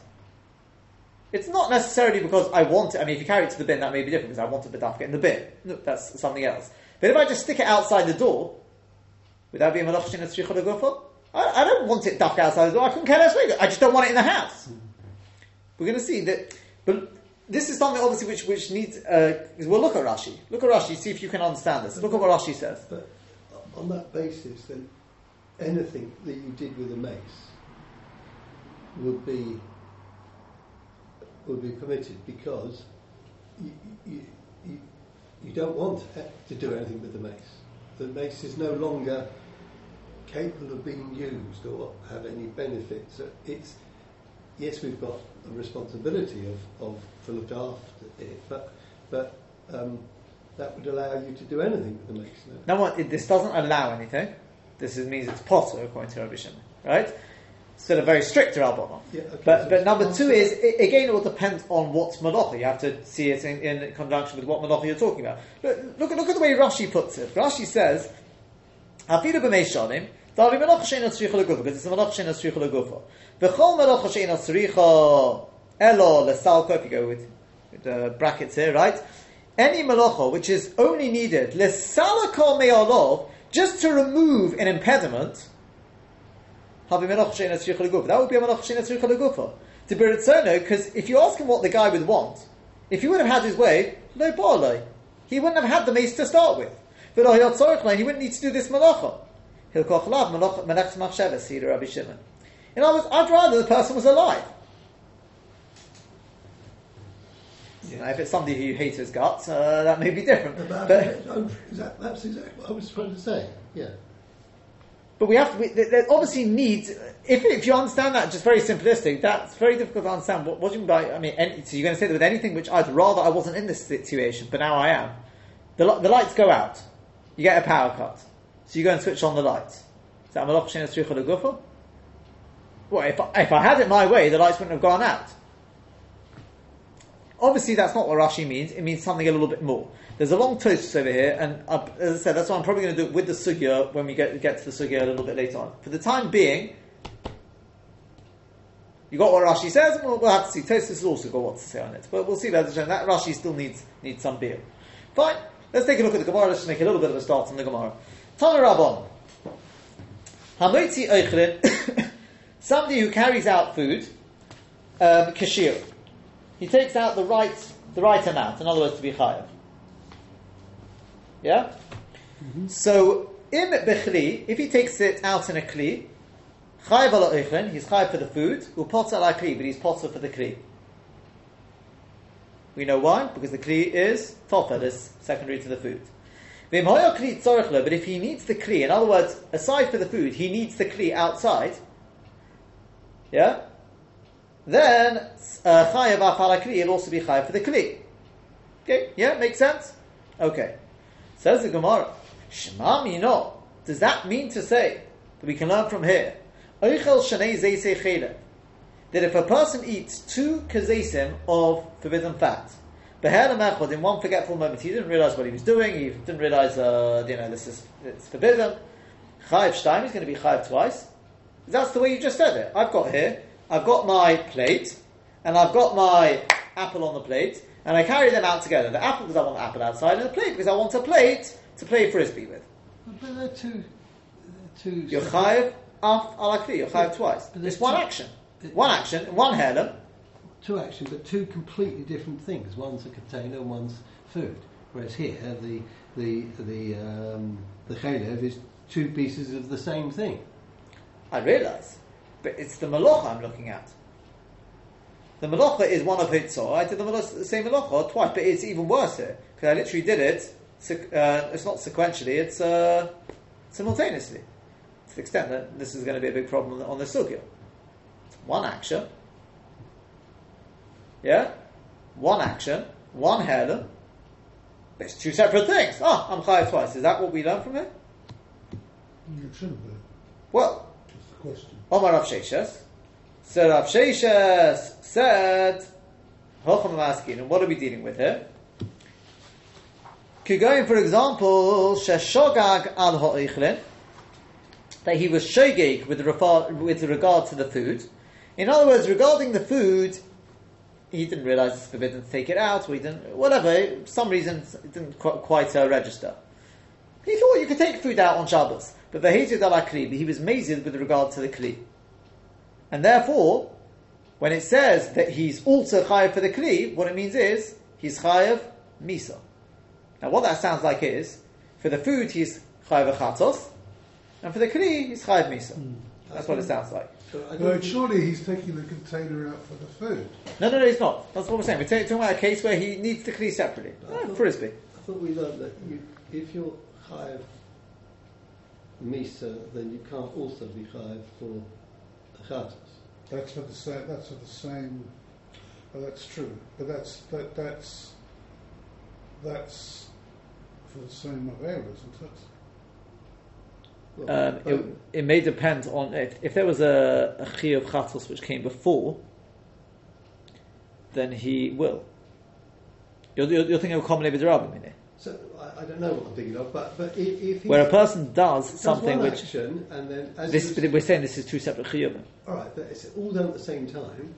it's not necessarily because I want it. I mean, if you carry it to the bin, that may be different because I want to bedafka in the bin. No, that's something else. But if I just stick it outside the door, would that be a malach shin I, I don't want it duck outside the door. I couldn't care less. I just don't want it in the house. We're going to see that, but this is something obviously which, which needs, uh, we'll look at Rashi. Look at Rashi, see if you can understand this. Look at what Rashi says. But on that basis, then anything that you did with a mace would be would be permitted because you, you, you, you don't want to do anything with the mace. The mace is no longer capable of being used or have any benefit. So it's yes, we've got a responsibility of, of to look after it, but but um, that would allow you to do anything with the mace. No, what, it, this doesn't allow anything. This is, means it's potter according to Rabbi Shimon, right? Still a very strict Rabbanah. Yeah, okay, but so but number two is it, again it will depend on what malacha. You have to see it in, in conjunction with what malacha you're talking about. Look, look, look at the way Rashi puts it. Rashi says, "Afilu b'meishanim." Because it's a malach shein asricha legufa. V'chol malach shein asricha elo lesalko. If you go with, with the brackets here, right? Any malacha which is only needed lesalako me'alov, just to remove an impediment. That would be a malach shein asricha legufa. To be ritzono, because if you ask him what the guy would want, if he would have had his way, no barley, he wouldn't have had the mace to start with. But he wouldn't need to do this malacha. Hilkoch Lav Menachs Machshavas, Rabbi Shimon. In other words, I'd rather the person was alive. You know, if it's somebody who you hate his guts, uh, that may be different. But, oh, exact- that's exactly what I was trying to say. Yeah. But we have to, we, there obviously needs, if, if you understand that just very simplistic, that's very difficult to understand. What, what do you mean by, I mean, any, so you're going to say that with anything which I'd rather I wasn't in this situation, but now I am. The, the lights go out. You get a power cut. So you go and switch on the lights. Is that malach? Well, if if I had it my way, the lights wouldn't have gone out. Obviously, that's not what Rashi means. It means something a little bit more. There's a long toast over here, and uh, as I said, that's what I'm probably going to do with the sugya when we get, get to the sugya a little bit later on. For the time being, you got what Rashi says, we'll, we'll have to see. Toast has also got what to say on it, but we'll see whether that Rashi still needs needs some beer. Fine. Let's take a look at the Gemara. Let's make a little bit of a start on the Gemara. Tana Rabban. Hamotzi somebody who carries out food, um, kashir. He takes out the right, the right amount, in other words, to be chayav. Yeah? Mm-hmm. So, in bechli, if he takes it out in a kli, chayav he's chayav for the food, kli, but he's potza for the kli. We know why? Because the kli is tofel, is secondary to the food. But if he needs the kli, in other words, aside for the food, he needs the kli outside. Yeah, then uh, chayav af ala kli, he'll also be chayav for the kli. Okay, yeah, makes sense. Okay, says the Gemara. Shema mino. Does that mean to say that we can learn from here? That if a person eats two kazesim of forbidden fat, in one forgetful moment, he didn't realize what he was doing, he didn't realize, uh, you know, this is it's forbidden. Chayiv Stein is going to be chayiv twice. That's the way you just said it. I've got here, I've got my plate, and I've got my apple on the plate, and I carry them out together. The apple because I want the apple outside, and the plate because I want a plate to play frisbee with. But they're two. They're two You're chayiv af alakli, you're chayiv twice. It's one two- action. One action, one herlem, two actions, but two completely different things. One's a container, and one's food. Whereas here, the the the um, the is two pieces of the same thing. I realise, but it's the malacha I'm looking at. The malacha is one of hitzah. I did the, malacha, the same malacha twice, but it's even worse here because I literally did it. Uh, it's not sequentially; it's uh, simultaneously. To the extent that this is going to be a big problem on the sugya. One action, yeah, one action, one herlem. It's two separate things. Ah, I'm chayav twice. Is that what we learn from it? It shouldn't be. Well, question. Omar Rav Sheshes. So Rav said, Hocham Maskin, and what are we dealing with here? Could for example, Sheshogag al Ha'ichlin, that he was shogeg with, with regard to the food. In other words, regarding the food, he didn't realize it's forbidden to take it out, or he didn't, whatever, for some reason it didn't qu- quite uh, register. He thought you could take food out on Shabbos, but Vahezid al Kli, he was mazid with regard to the Kli. And therefore, when it says that he's also chayav for the Kli, what it means is he's chayav misa. Now, what that sounds like is for the food he's chayav chatos, and for the Kli he's chayav misa. That's what it sounds like. So No, surely he's taking the container out for the food. No, no, no, he's not. That's what we're saying. We're talking about a case where he needs the Kli separately. Eh, frisbee. I thought we learned that you, if you're chayav misa, then you can't also be chayav for the chatos. That's for the same. That's for the same. Oh, that's true, but that's that that's that's for the same avera, isn't it? Well, Um, it, it may depend on if, if there was a, a chi of chatos which came before, then he will. You're, you're, you're thinking of common Rabbi, meaning? So I, I don't know what I'm thinking of, but but if, if he Where a person does does something one which action and then as this, he but we're saying this is two separate chiyuvim. all right, but it's all done at the same time.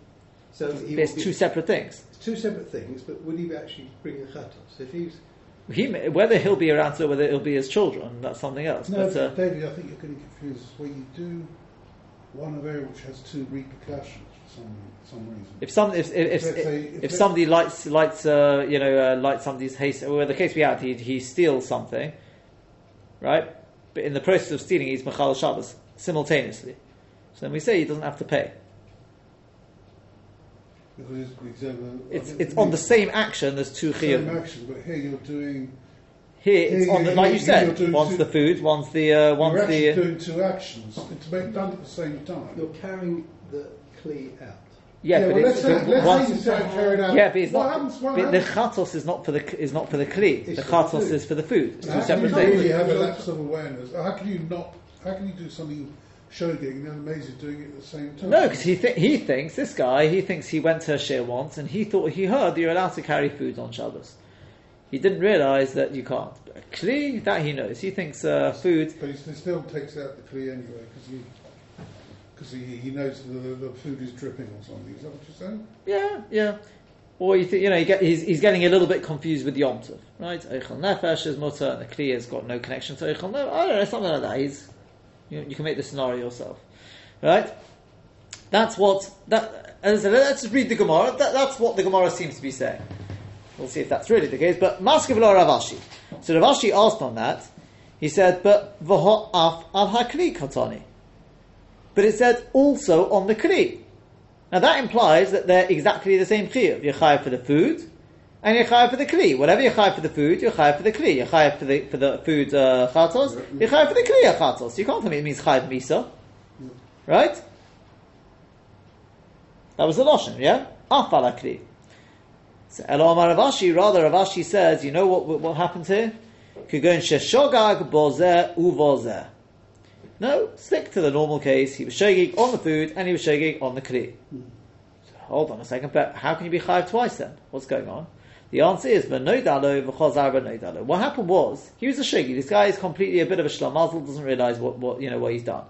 So he There's be- two separate things. it's two separate things. But would he actually bring a chatos if he's He, may- whether he'll be around to it, whether it'll be his children, that's something else. No, but, uh, David, I think you're getting confused. Where you do one avera which has two repercussions for some some reason. if some if if, if, say- if, if somebody lights lights uh, you know uh, lights somebody's haste, well, the case we had, he he steals something, right? But in the process of stealing, he's machal Shabbos simultaneously. So then we say he doesn't have to pay. Because it's, it's, uh, It's, I it's on the same action, there's two same chiyuv. action, but here you're doing Here, it's Here on the, you- like you said, you're doing one's two- the food, one's the, uh, you're one's actually the, doing two actions to make done at the same time. You're carrying the out. yeah, but well, it's, let's say, let's once- say you say it carried out. yeah, but it's what not, happens, but the chatos is not for the, is not for the kli. It's The chatos is for the food. It's two How can separate you things. really have a lapse of awareness? How can you not? How can you do something shoging and then amazing doing it at the same time? No, because he th- he thinks this guy he thinks he went to a shir once and he thought he heard that you're allowed to carry food on Shabbos. He didn't realise that you can't. But Kli that he knows. He thinks uh, food. But he still takes out the kli anyway because he because he, he knows the, the, the food is dripping or something. Is that what you're saying? Yeah, yeah. Or you you know you get, he's, he's getting a little bit confused with Yom Tov, right? Eichel Nefesh is mutter and the Kli has got no connection to Eichel Nefesh. I don't know something like that. He's you, you can make the scenario yourself, right? That's what that. As I said, let's just read the Gemara. That, that's what the Gemara seems to be saying. We'll see if that's really the case. But Maskevlo Rav Ashi. So Rav Ashi asked on that. He said, "But v'ho af al hakli katani." But it says also on the kli. Now that implies that they're exactly the same chiyuv. You're chayav for the food, and you're chayav for the kli. Whatever you're chayav for the food, you're chayav for the kli. You're chayav for the for the food uh, chatos. You're chayav for the kli chatos. You can't tell me it means chayav misa, right? That was the lashon, yeah. Afal kli. So Elohim Rav Ashi, rather Rav Ashi says, you know what what happened here? Kugon sheshogag bozeh uvozeh. No, stick to the normal case. He was shagig on the food and he was shagig on the kli. So, hold on a second, but how can you be chayiv twice then? What's going on? The answer is v'noidalo v'chozar v'noidalo. What happened was he was a shaggy. This guy is completely a bit of a shlamazel, doesn't realize what, what you know what he's done.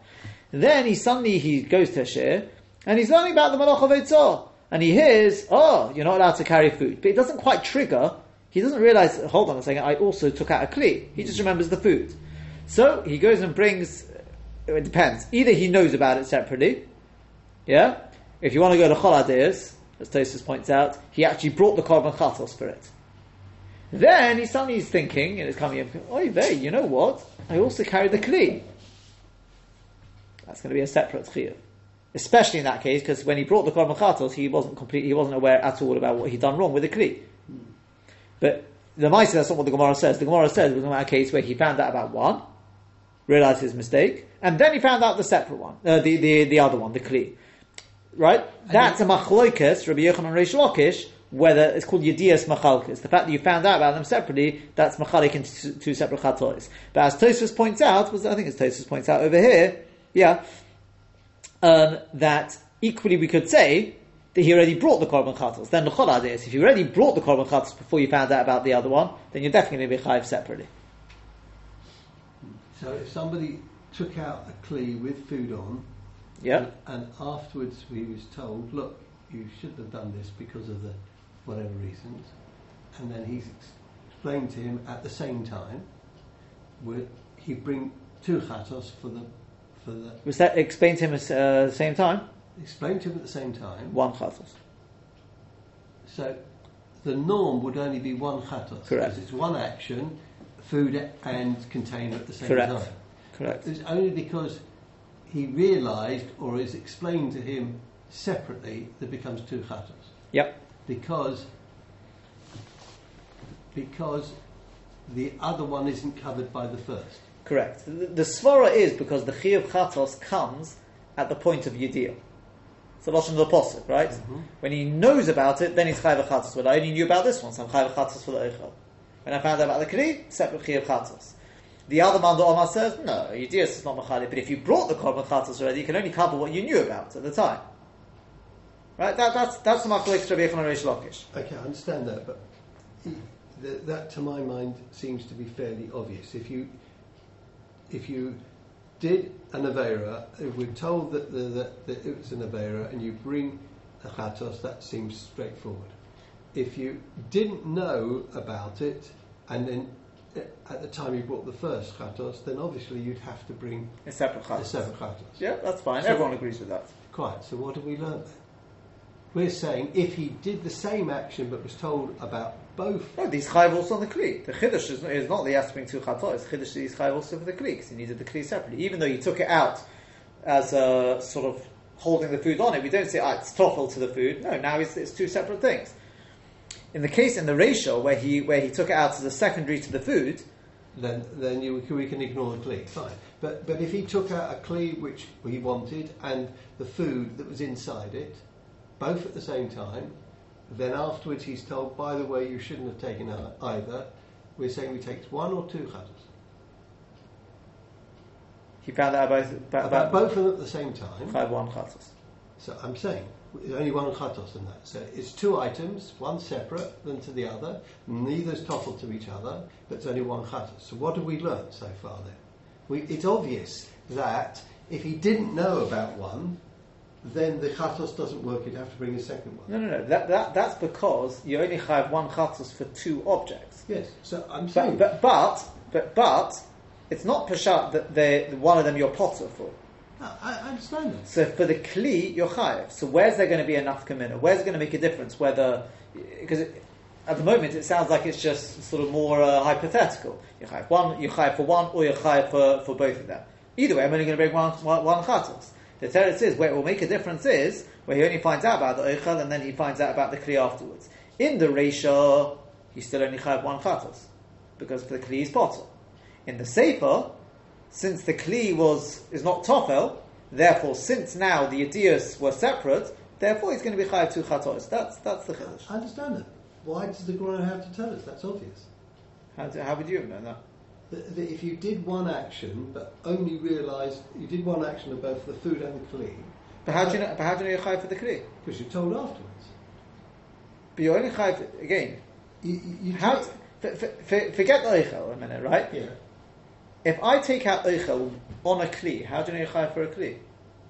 then he suddenly he goes to a shir and he's learning about the malach of Eitzah. and he hears, oh, you're not allowed to carry food, but it doesn't quite trigger. He doesn't realize. Hold on a second, I also took out a kli. He just remembers the food. So he goes and brings it depends. Either he knows about it separately, yeah. If you want to go to Choladeus, as Tosfos points out, he actually brought the korban chatos for it. Then he suddenly is thinking, and it's coming up, oh, vey, you know what? I also carry the kli. That's going to be a separate chiyuv. Especially in that case, because when he brought the korban chatos, he wasn't complete, he wasn't aware at all about what he'd done wrong with the kli. But the Maisa, that's not what the Gemara says. The Gemara says we're talking about a case where he found out about one, realized his mistake, and then he found out the separate one, uh, the, the, the other one, the Kli. Right? That's a machloikas, Rabbi Yochanan and Reish Lakish, whether it's called Yedias Machalkas. The fact that you found out about them separately, that's Machalik into two, two separate Chatois. But as Tosfos points out, was I think it's Tosfos points out over here, yeah, um, that equally we could say that he already brought the Korban Chatos. Then the Cholad is, if you already brought the Korban Chatos before you found out about the other one, then you're definitely going to be Chayiv separately. So if somebody took out a kli with food on, Yeah? and afterwards he was told, look, you shouldn't have done this because of the whatever reasons, and then he's ex- explained to him at the same time, would he bring two chatos for the for the Was that explained to him at uh, the same time? explained to him at the same time. One Chatos. So the norm would only be one chatos Correct. because it's one action, food and container at the same Correct. time. Correct. It's only because he realised or is explained to him separately that becomes two chatos. Yep. Because because the other one isn't covered by the first. Correct. The, the svara is because the chi of chatos comes at the point of yediyah. It's the lashon of the posuk, right? Mm-hmm. When he knows about it, then he's chayv chatos. Well, I only knew about this one, so I'm chayv chatos for the eichel. When I found out about the kli, separate chi chatos. The other man, the Omar says, no, yediyah is not machali, but if you brought the korban chatos already, you can only cover what you knew about at the time. Right? That, that's that's the machlokes Rabbi Yochanan Reish. Okay, I understand that, but he, th- that, to my mind, seems to be fairly obvious. If you if you did an avera, if we're told that, the, that, that it was an avera, and you bring a chatos, that seems straightforward. If you didn't know about it, and then at the time you bought the first chatos, then obviously you'd have to bring A separate the chatos. seven chatos. Yeah, that's fine. So- Everyone agrees with that. Quite. So what have we learned then? We're saying if he did the same action but was told about both, No, these chayv also on the kli. The chiddush is, is not that he has to bring two chatos. Chiddush is chayv also for the kli because he needed the kli separately. Even though he took it out as a sort of holding the food on it. We don't say, ah, it's toffel to the food. No, now it's, it's two separate things. In the case in the ratio where he where he took it out as a secondary to the food, then then you, we can ignore the clee. Fine. But but if he took out a clee which he wanted and the food that was inside it, both at the same time, then afterwards he's told, by the way, you shouldn't have taken out either. We're saying we take one or two chatos. he found out both about, About both of them at the same time. Five one chatos. So I'm saying there's only one chatos in that. So it's two items, one separate than to the other. Neither's toppled to each other, but it's only one chatos. So what have we learned so far then? We, it's obvious that if he didn't know about one, then the chatos doesn't work. You'd have to bring a second one. No, no, no. That, that, that's because you only have one chatos for two objects. Yes. So I'm saying. But, but, but, but, but, it's not pashat that they one of them you're potter for. Understand that. So for the kli, you're chayiv. So where's there going to be enough kamina? Where's it going to make a difference whether, because at the moment it sounds like it's just sort of more uh, hypothetical. You're chayiv one, you're for one, or you're for, for both of them. Either way, I'm only going to bring one, chatos. The teretz is where it will make a difference is where he only finds out about the oichel and then he finds out about the kli afterwards. In the ratio, he still only chayiv one chatos because for the kli is potter. In the sefer, since the kli was is not tofel, therefore since now the ideas were separate, therefore he's going to be chayav two chatos. That's that's the chiddush. I understand that. Why does the Quran have to tell us? That's obvious. How, do, how would you know that? That, that if you did one action, but only realised you did one action of both the food and the kli, But how do you know? But how do you know you're chayav for the kli? because you're told afterwards. But you're only chayav again. You, you, you How? forget the oichel a minute, right? yeah. If I take out oichel on a kli, how do you know you're for a kli?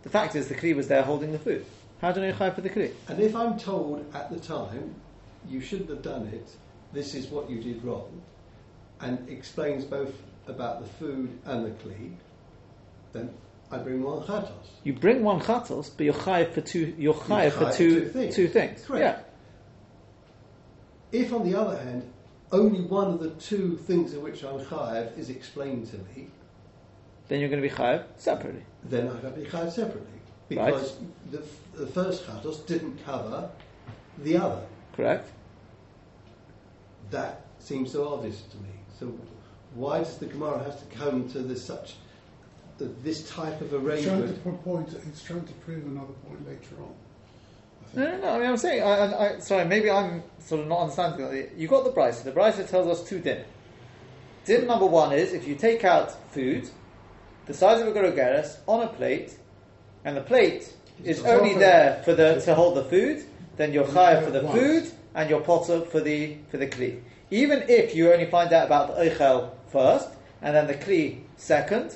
The fact is the kli was there holding the food. How do you know you're for the kli? And if I'm told at the time you shouldn't have done it, this is what you did wrong, and explains both about the food and the kli, then I bring one chatos. You bring one chatos, but you're chayav for two. You're chayav for two two things. two things. Correct. If, on the other hand, only one of the two things in which I'm chayav is explained to me, Then you're going to be chayav separately. then I have to be chayav separately because the, the first chatos didn't cover the other. Correct. That seems so obvious to me. So why does the Gemara have to come to this such this type of It's trying to arrangement? point. It's trying to prove another point later on. No, no, no. I mean, I'm saying. I, I, sorry, maybe I'm sort of not understanding. You got the brisa. The brisa tells us two din. Din number one is if you take out food, the size of a gorogeres on a plate, and the plate is only there for the to hold the food, then you're You chayav for the food and you're potter for the for the kli. Even if you only find out about the oichel first and then the kli second,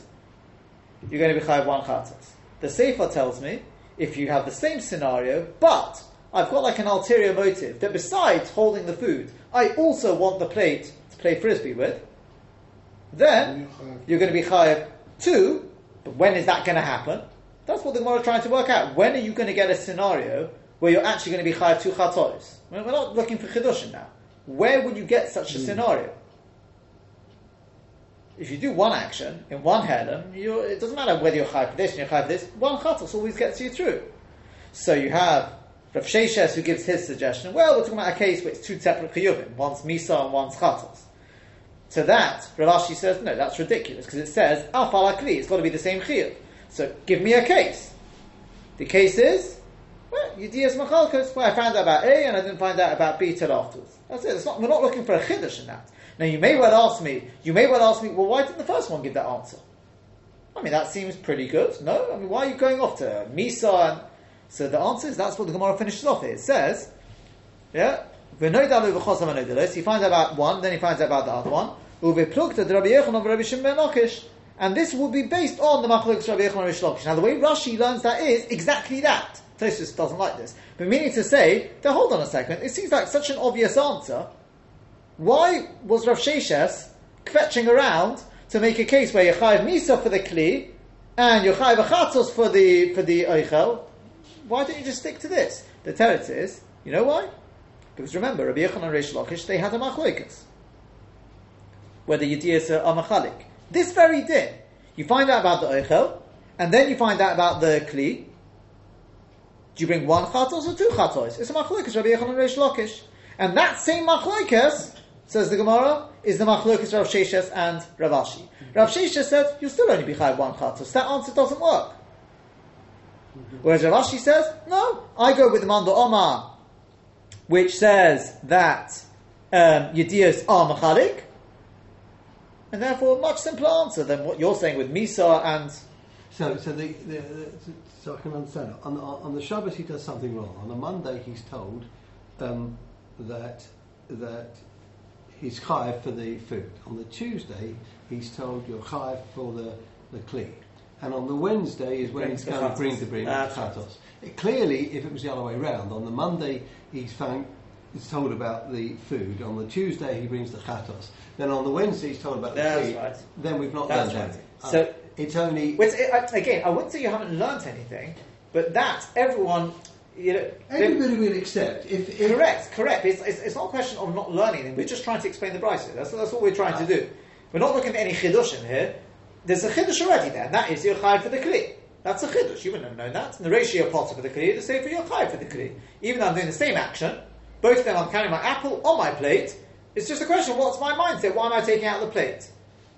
you're going to be chayav one chatas. The sefer tells me if you have the same scenario, but I've got like an ulterior motive that besides holding the food, I also want the plate to play frisbee with. Then you're going to be chayav two. But when is that going to happen? That's what the Gemara is trying to work out. When are you going to get a scenario where you're actually going to be chayav two mean, we're not looking for chidushim now. Where would you get such a scenario? If you do one action in one herem, it doesn't matter whether you're chayav for this and you're chayav for this. One chatos always gets you through. So you have Rav Sheshes who gives his suggestion. Well, we're talking about a case where it's two separate chiyuvim. One's misa and one's chatos. To that, Rav Ashi says, no, that's ridiculous because it says afal akli. It's got to be the same chiyuv. So give me a case. The case is well, Yedias Machalkos, where I found out about A and I didn't find out about B till afterwards. That's it. Not, we're not looking for a chiddush in that. Now you may well ask me, you may well ask me, well, why didn't the first one give that answer? I mean, that seems pretty good. No, I mean, why are you going off to Misa? And so the answer is that's what the Gemara finishes off. It says, yeah. He finds out about one, then he finds out about the other one. Rabbi Rabbi. And this will be based on the Machlokes Rabbi Yochanan Reish Now, the way Rashi learns that is exactly that. Tosfos doesn't like this. But meaning to say, that hold on a second, it seems like such an obvious answer. Why was Rav Sheshes kvetching around to make a case where Yechayev Misa for the Kli and Yechayev Achatzos for the for the Eichel? Why don't you just stick to this? The teretz is, you know why? Because remember, Rabbi Yochanan and Reish Lakish, they had a machloikas. Whether Yediyas are machalik. This very din, you find out about the Eichel, and then you find out about the kli, do you bring one chatos or two chatos? It's a machlokas Rabbi Yochanan and Reish Lakish. And that same machlokas, says the Gemara, is the machlokas Rav Sheshes and Rav Ashi. Rav Sheshes said, you'll still only be chayav one chatos. That answer doesn't work. Whereas Rav Ashi says, no, I go with the Manda Omar, which says that um, are machalik, and therefore a much simpler answer than what you're saying with Misa and So, so the, the, the so I can understand. On the, on the Shabbos, he does something wrong. On the Monday, he's told um, that that he's chayiv for the food. On the Tuesday, he's told you're chayiv for the the kli. And on the Wednesday is when he's going to bring the bring chatos. It, clearly, if it was the other way round, on the Monday he's found. He's told about the food. On the Tuesday he brings the chatos. Then on the Wednesday he's told about the That's kli. right. Then we've not That's learned right. anything. Uh, So- it's only Which, I- again, I wouldn't say you haven't learnt anything, but that everyone, you know, Everybody will accept. If, if correct, correct. It's, it's, it's not a question of not learning anything. We're just trying to explain the brisa. That's, that's what we're trying to do. We're not looking for any chiddush in here. There's a chiddush already there, and that is you're chayiv for the kli. That's a chiddush. You wouldn't have known that. And the ratio potter for the kli, the same for your chayiv for the kli. Even though I'm doing the same action, both of them I'm carrying my apple on my plate. It's just a question: of What's my mindset? Why am I taking out the plate?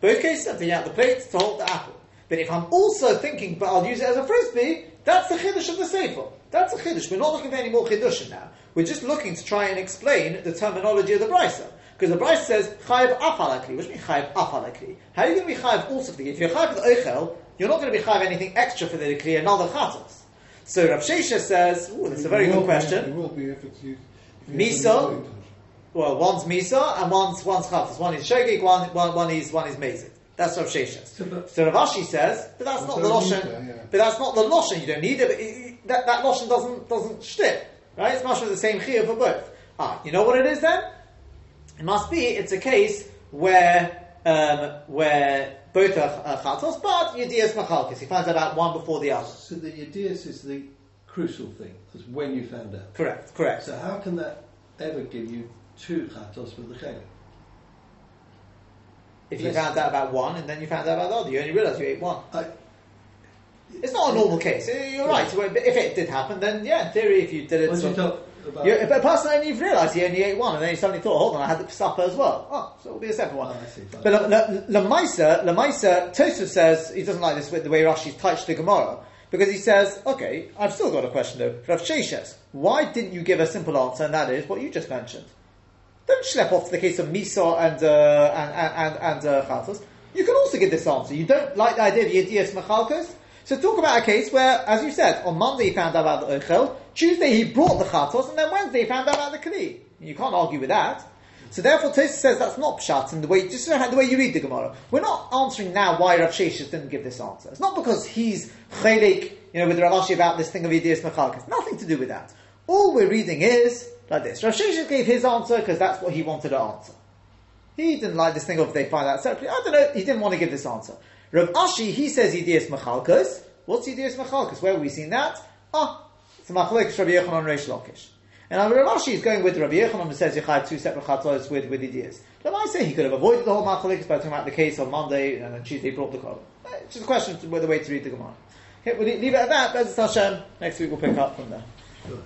Both cases, I'm taking out the plate to hold the apple. But if I'm also thinking, but I'll use it as a frisbee, that's the chiddush of the sefer. That's a chiddush. We're not looking for any more chiddushim now. We're just looking to try and explain the terminology of the brisa. Because the brisa says chayiv afalakli, which means chayiv afalakli. How are you going to be chayiv also for the If you're chayiv the oichel, you're not going to be chayiv anything extra for the kli, another chatos. So Rav Sheshes says, ooh, that's a very good be- question. It will be if it's used. if Miso? have an intention. Well, one's misa and one's one's chatas. One is shogig, one one one is one is mezid. That's Rav Sheshes. So, but- So Rav Ashi says, but that's not the loshen. yeah. But that's not the loshen. You don't need it. But it, that that loshen doesn't doesn't shtick, right? It's much of the same chiyah for both. Ah, you know what it is then? It must be. It's a case where um, where both are chatos, but yedias machalkis. He finds out about one before the other. So the Yedias is the crucial thing. That's when you found out. Correct. Correct. So how can that ever give you two chatos for the chelik? If you found out about one and then you found out about the other, you only realise you ate one. I, It's not a normal case. Eh, you're right. But If it did happen, then yeah, in theory, if you did it, sort of- you, if a person only realised you only ate one, and then you suddenly thought, hold on, I had the supper as well. Oh, so it'll be a separate one. Oh, see. But Lamaisa, Lamaisa, Tosaf says he doesn't like this with the way Rashi's touched the Gemara because he says, okay, I've still got a question though. Rav Sheshes, why didn't you give a simple answer, and that is what you just mentioned? Don't schlep off to the case of Misa and uh, and and and, uh. You can also give this answer. You don't like the idea of Yedias Machalkas. So talk about a case where, as you said, on Monday he found out about the Ochel, Tuesday he brought the Chatos, and then Wednesday he found out about the Kli. You can't argue with that. So therefore, Tosfos says that's not pshat in the way just the way you read the Gemara. We're not answering now why Rav Sheshes didn't give this answer. It's not because he's chaylik, you know, with Rav Ashi about this thing of Yedias Machalkas. Nothing to do with that. All we're reading is like this. Rav Sheshes gave his answer because that's what he wanted to answer. He didn't like this thing of they find out separately. I don't know. He didn't want to give this answer. Rav Ashi, he says Yedias Machalkas. What's Yedias Machalkas? Where have we seen that? Ah, it's Machalkas Rabbi Yochanan Reish Lakish. And Rav Ashi is going with Rabbi Yochanan who says you had two separate chatos with, with. But I say he could have avoided the whole Machalkas by talking about the case on Monday and then Tuesday brought the Korban. Eh, It's just a question the way to read the Gemara. Okay, we'll leave it at that. Bez Hashem. Next week we'll pick up from there. Sure.